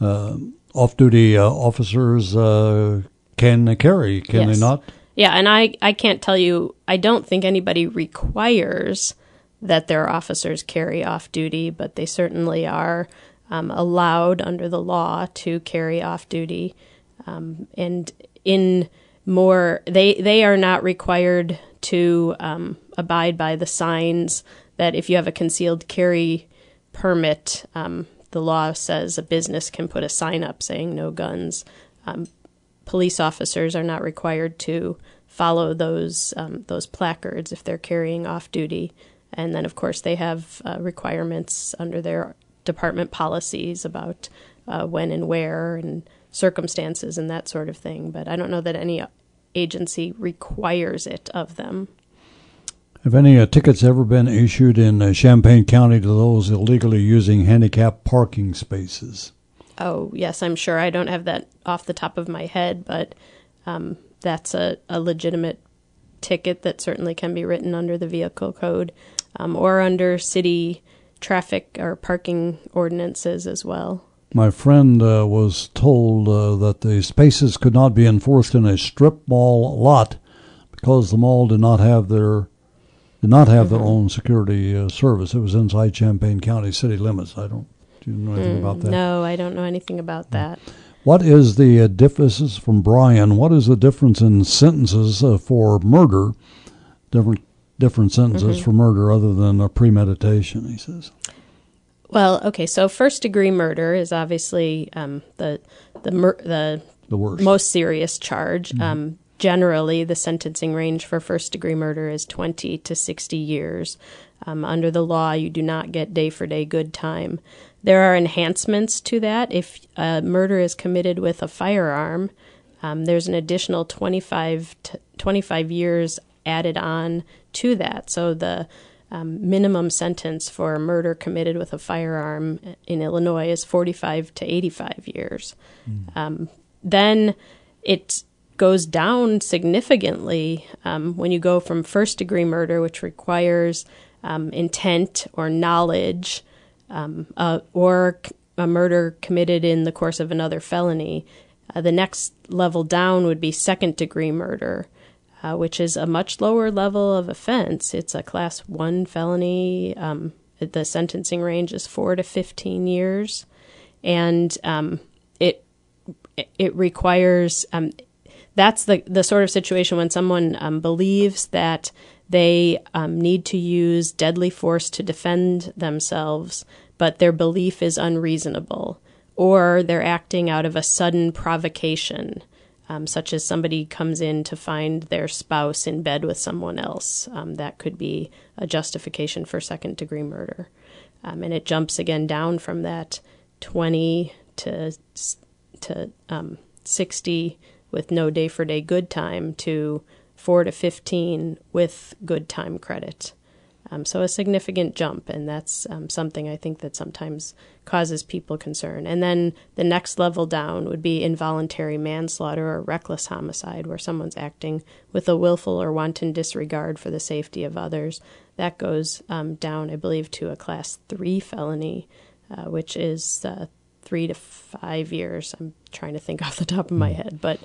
uh, off-duty uh, officers uh, can carry, can Yes. they not? Yeah, and I, I can't tell you, I don't think anybody requires that their officers carry off duty, but they certainly are um, allowed under the law to carry off duty. Um, and in more, they, they are not required to um, abide by the signs that if you have a concealed carry permit, um, the law says a business can put a sign up saying no guns. Um, police officers are not required to follow those um, those placards if they're carrying off duty. And then, of course, they have uh, requirements under their department policies about uh, when and where and circumstances and that sort of thing. But I don't know that any agency requires it of them. Have any uh, tickets ever been issued in uh, Champaign County to those illegally using handicap parking spaces? Oh, yes, I'm sure. I don't have that off the top of my head, but um, that's a, a legitimate ticket that certainly can be written under the vehicle code um, or under city traffic or parking ordinances as well. My friend uh, was told uh, that the spaces could not be enforced in a strip mall lot because the mall did not have their did not have their own security uh, service. It was inside Champaign County city limits. I don't. Do you know anything Mm, about that? No, I don't know anything about that. What is the uh, difference from Brian? What is the difference in sentences uh, for murder? Different different sentences Mhm. for murder other than a premeditation. He says. Well, okay, so first degree murder is obviously um, the the mur- the The worst. most serious charge. Um, generally, the sentencing range for first degree murder is twenty to sixty years. Um, under the law, you do not get day for day good time. There are enhancements to that. If a murder is committed with a firearm, um, there's an additional 25, to 25 years added on to that. So the um, minimum sentence for murder committed with a firearm in Illinois is 45 to 85 years. Um, then it goes down significantly um, when you go from first degree murder, which requires um, intent or knowledge, um, uh, or a murder committed in the course of another felony. Uh, the next level down would be second degree murder, uh, which is a much lower level of offense. It's a class one felony. Um, the sentencing range is four to 15 years. And um, it it requires um, that's the the sort of situation when someone um, believes that they um, need to use deadly force to defend themselves, but their belief is unreasonable, or they're acting out of a sudden provocation, um, such as somebody comes in to find their spouse in bed with someone else. Um, that could be a justification for second degree murder, um, and it jumps again down from that twenty to to um, 60 with no day for day good time to 4 to 15 with good time credit. Um, so a significant jump, and that's um, something I think that sometimes causes people concern. And then the next level down would be involuntary manslaughter or reckless homicide, where someone's acting with a willful or wanton disregard for the safety of others. That goes um, down, I believe, to a class three felony, uh, which is uh, three to five years. I'm trying to think *laughs* off the top of my head, but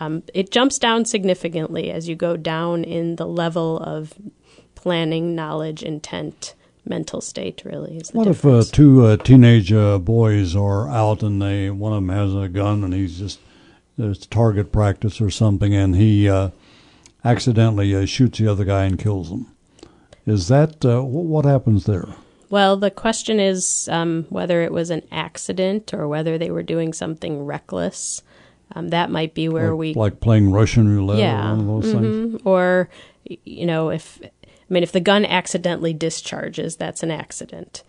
um, it jumps down significantly as you go down in the level of planning, knowledge, intent, mental state. Really, is What difference. if uh, two uh, teenage uh, boys are out and they one of them has a gun and he's just there's target practice or something and he uh, accidentally uh, shoots the other guy and kills him? Is that uh, wh- what happens there? Well, the question is um, whether it was an accident or whether they were doing something reckless. Um, that might be where like, we like playing Russian roulette yeah, or one of those things. mhm. Or you know, if I mean, if the gun accidentally discharges, that's an accident.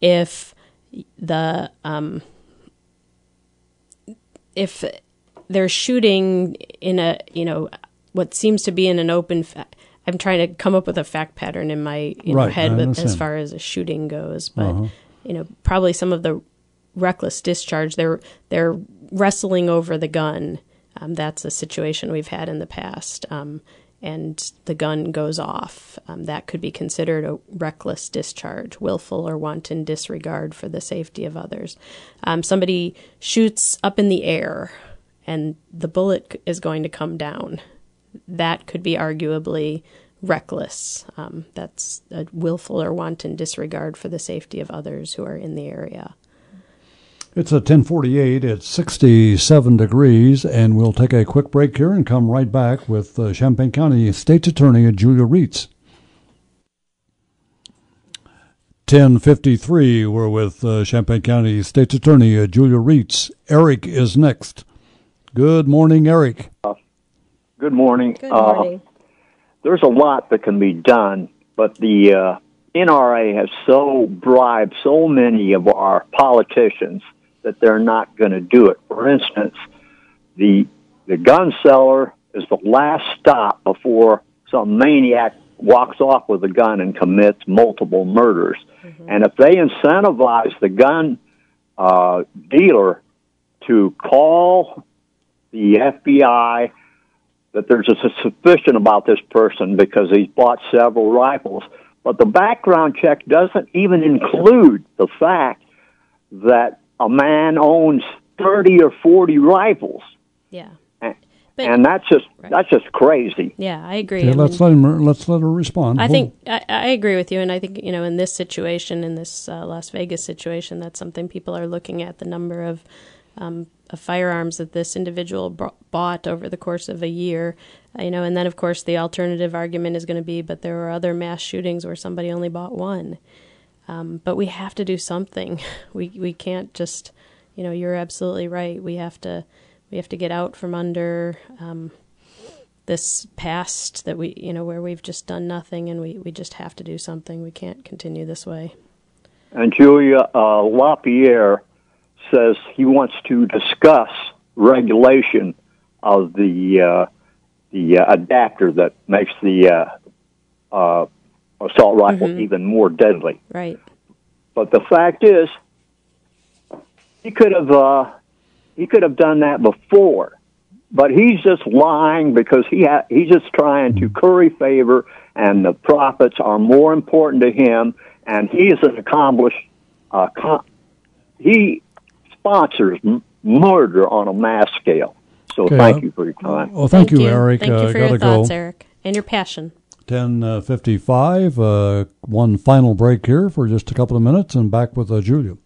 If the um, if they're shooting in a you know what seems to be in an open. Fa- I'm trying to come up with a fact pattern in my you know, Right, head with, as far as a shooting goes, but Uh-huh. you know probably some of the reckless discharge they're they're wrestling over the gun um, that's a situation we've had in the past um, and the gun goes off. Um, that could be considered a reckless discharge willful or wanton disregard for the safety of others. Um, somebody shoots up in the air and the bullet is going to come down. That could be arguably reckless. Um, that's a willful or wanton disregard for the safety of others who are in the area It's a 1048. It's 67 degrees, and we'll take a quick break here and come right back with uh, Champaign County State's Attorney Julia Rietz. 1053, we're with uh, Champaign County State's Attorney uh, Julia Rietz. Eric is next. Good morning, Eric. Good morning. Good Uh, morning. there's a lot that can be done, but the uh, NRA has so bribed so many of our politicians that they're not going to do it. For instance, the the gun seller is the last stop before some maniac walks off with a gun and commits multiple murders. And if they incentivize the gun uh, dealer to call the FBI that there's a suspicion about this person because he's bought several rifles. But the background check doesn't even include the fact that a man owns 30 or 40 rifles. Yeah. And, and that's just that's just crazy. Yeah, I agree. Okay, I let's mean- let him, let's let her respond. I Hold- think I, I agree with you, and I think you know in this situation, in this uh, Las Vegas situation, that's something people are looking at the number of um, of firearms that this individual br- bought over the course of a year. Uh, you know, and then of course the alternative argument is going to be, but there were other mass shootings where somebody only bought one. Um, but we have to do something. *laughs* We we can't just, you know, you're absolutely right. We have to we have to get out from under um, this past that we you know where we've just done nothing, and we we just have to do something. We can't continue this way. And Julia uh, LaPierre says he wants to discuss regulation of the uh, the uh, adapter that makes the uh, uh, assault rifle Mhm. even more deadly. Right. But the fact is, he could have uh, he could have done that before, but he's just lying because he ha- he's just trying to curry favor, and the profits are more important to him. And he is an accomplished. Uh, com- he sponsors m- murder on a mass scale. So Okay, thank uh, you for your time. Well, thank, you, Eric. Thank you uh, for your thoughts, go. Eric, and your passion. 1055. Uh, one final break here for just a couple of minutes and back with uh, Julia.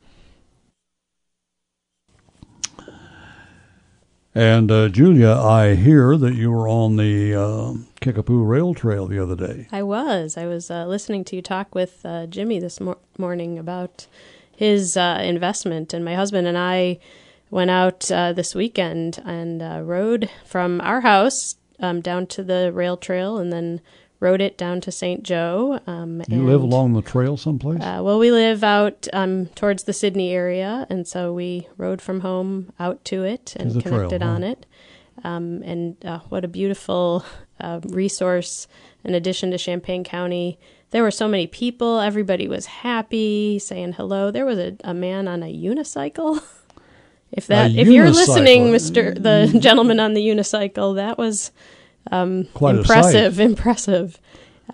And uh, Julia, I hear that you were on the uh, Kickapoo Rail Trail the other day. I was. I was uh, listening to you talk with uh, Jimmy this mor- morning about his uh, investment, and my husband and I went out uh, this weekend and rode from our house um, down to the rail trail, and then rode it down to St. Joe. Um, You and, live along the trail someplace? Uh, well, we live out um, towards the Sidney area, and so we rode from home out to it and the trail, connected on it. Um, and uh, what a beautiful uh, resource! In addition to Champaign County, there were so many people. Everybody was happy, saying hello. There was a, a man on a unicycle. *laughs* If that, if you're listening. Mister, the gentleman on the unicycle, that was um, impressive. *laughs* Impressive.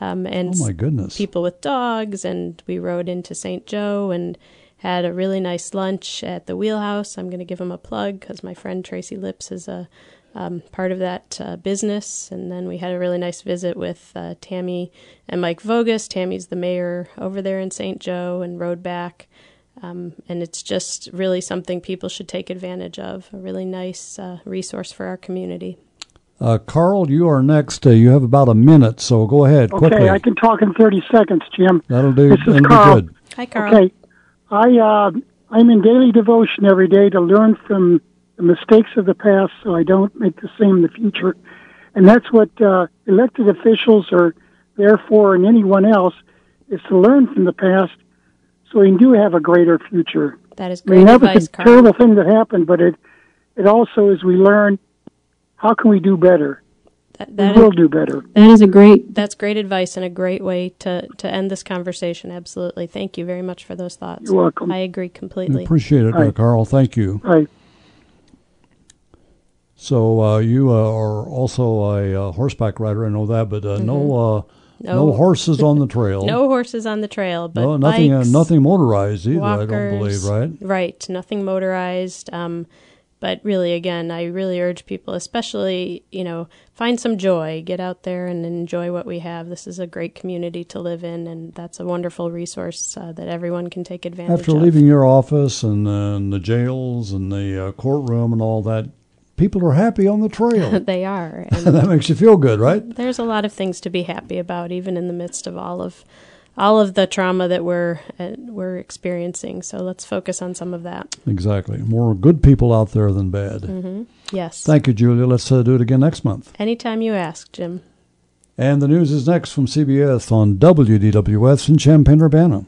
Um, and Oh, my goodness. people with dogs, and we rode into St. Joe and had a really nice lunch at the Wheelhouse. I'm going to give him a plug because my friend Tracy Lips is a um, part of that uh, business. And then we had a really nice visit with uh, Tammy and Mike Voges. Tammy's the mayor over there in St. Joe, and rode back. Um, and it's just really something people should take advantage of. A really nice uh, resource for our community. Uh, Carl, you are next. Uh, you have about a minute, so go ahead quickly. Okay, I can talk in 30 seconds, Jim. That'll do. This is Carl. good. Hi, Carl. Okay, I uh, I'm in daily devotion every day to learn from the mistakes of the past, so I don't make the same in the future. And that's what uh, elected officials are there for, and anyone else is to learn from the past, so we do have a greater future. That is I mean, great that advice, was a Carl. terrible thing that happened, but it it also is we learn how can we do better. That, we will do better. That is a great. That's great advice and a great way to to end this conversation. Absolutely. Thank you very much for those thoughts. You're welcome. I agree completely. Appreciate it, uh, Right. Carl. Thank you. Right. So uh, you uh, are also a uh, horseback rider. I know that, but uh, no, uh, no, No. horses on the trail. *laughs* No horses on the trail, but no, nothing, uh, nothing motorized either. I don't believe, right? Right, nothing motorized. Um, but really, again, I really urge people, especially you know, find some joy, get out there and enjoy what we have. This is a great community to live in, and that's a wonderful resource uh, that everyone can take advantage After of. After leaving your office and, uh, and the jails and the uh, courtroom and all that, people are happy on the trail. *laughs* they are. *laughs* And that makes you feel good, right? There's a lot of things to be happy about, even in the midst of all of all of the trauma that we're uh, we're experiencing. So let's focus on some of that. Exactly. More good people out there than bad. hmm Yes. Thank you, Julia. Let's uh, do it again next month. Anytime you ask, Jim. And the news is next from CBS on WDWS in Champaign Urbana.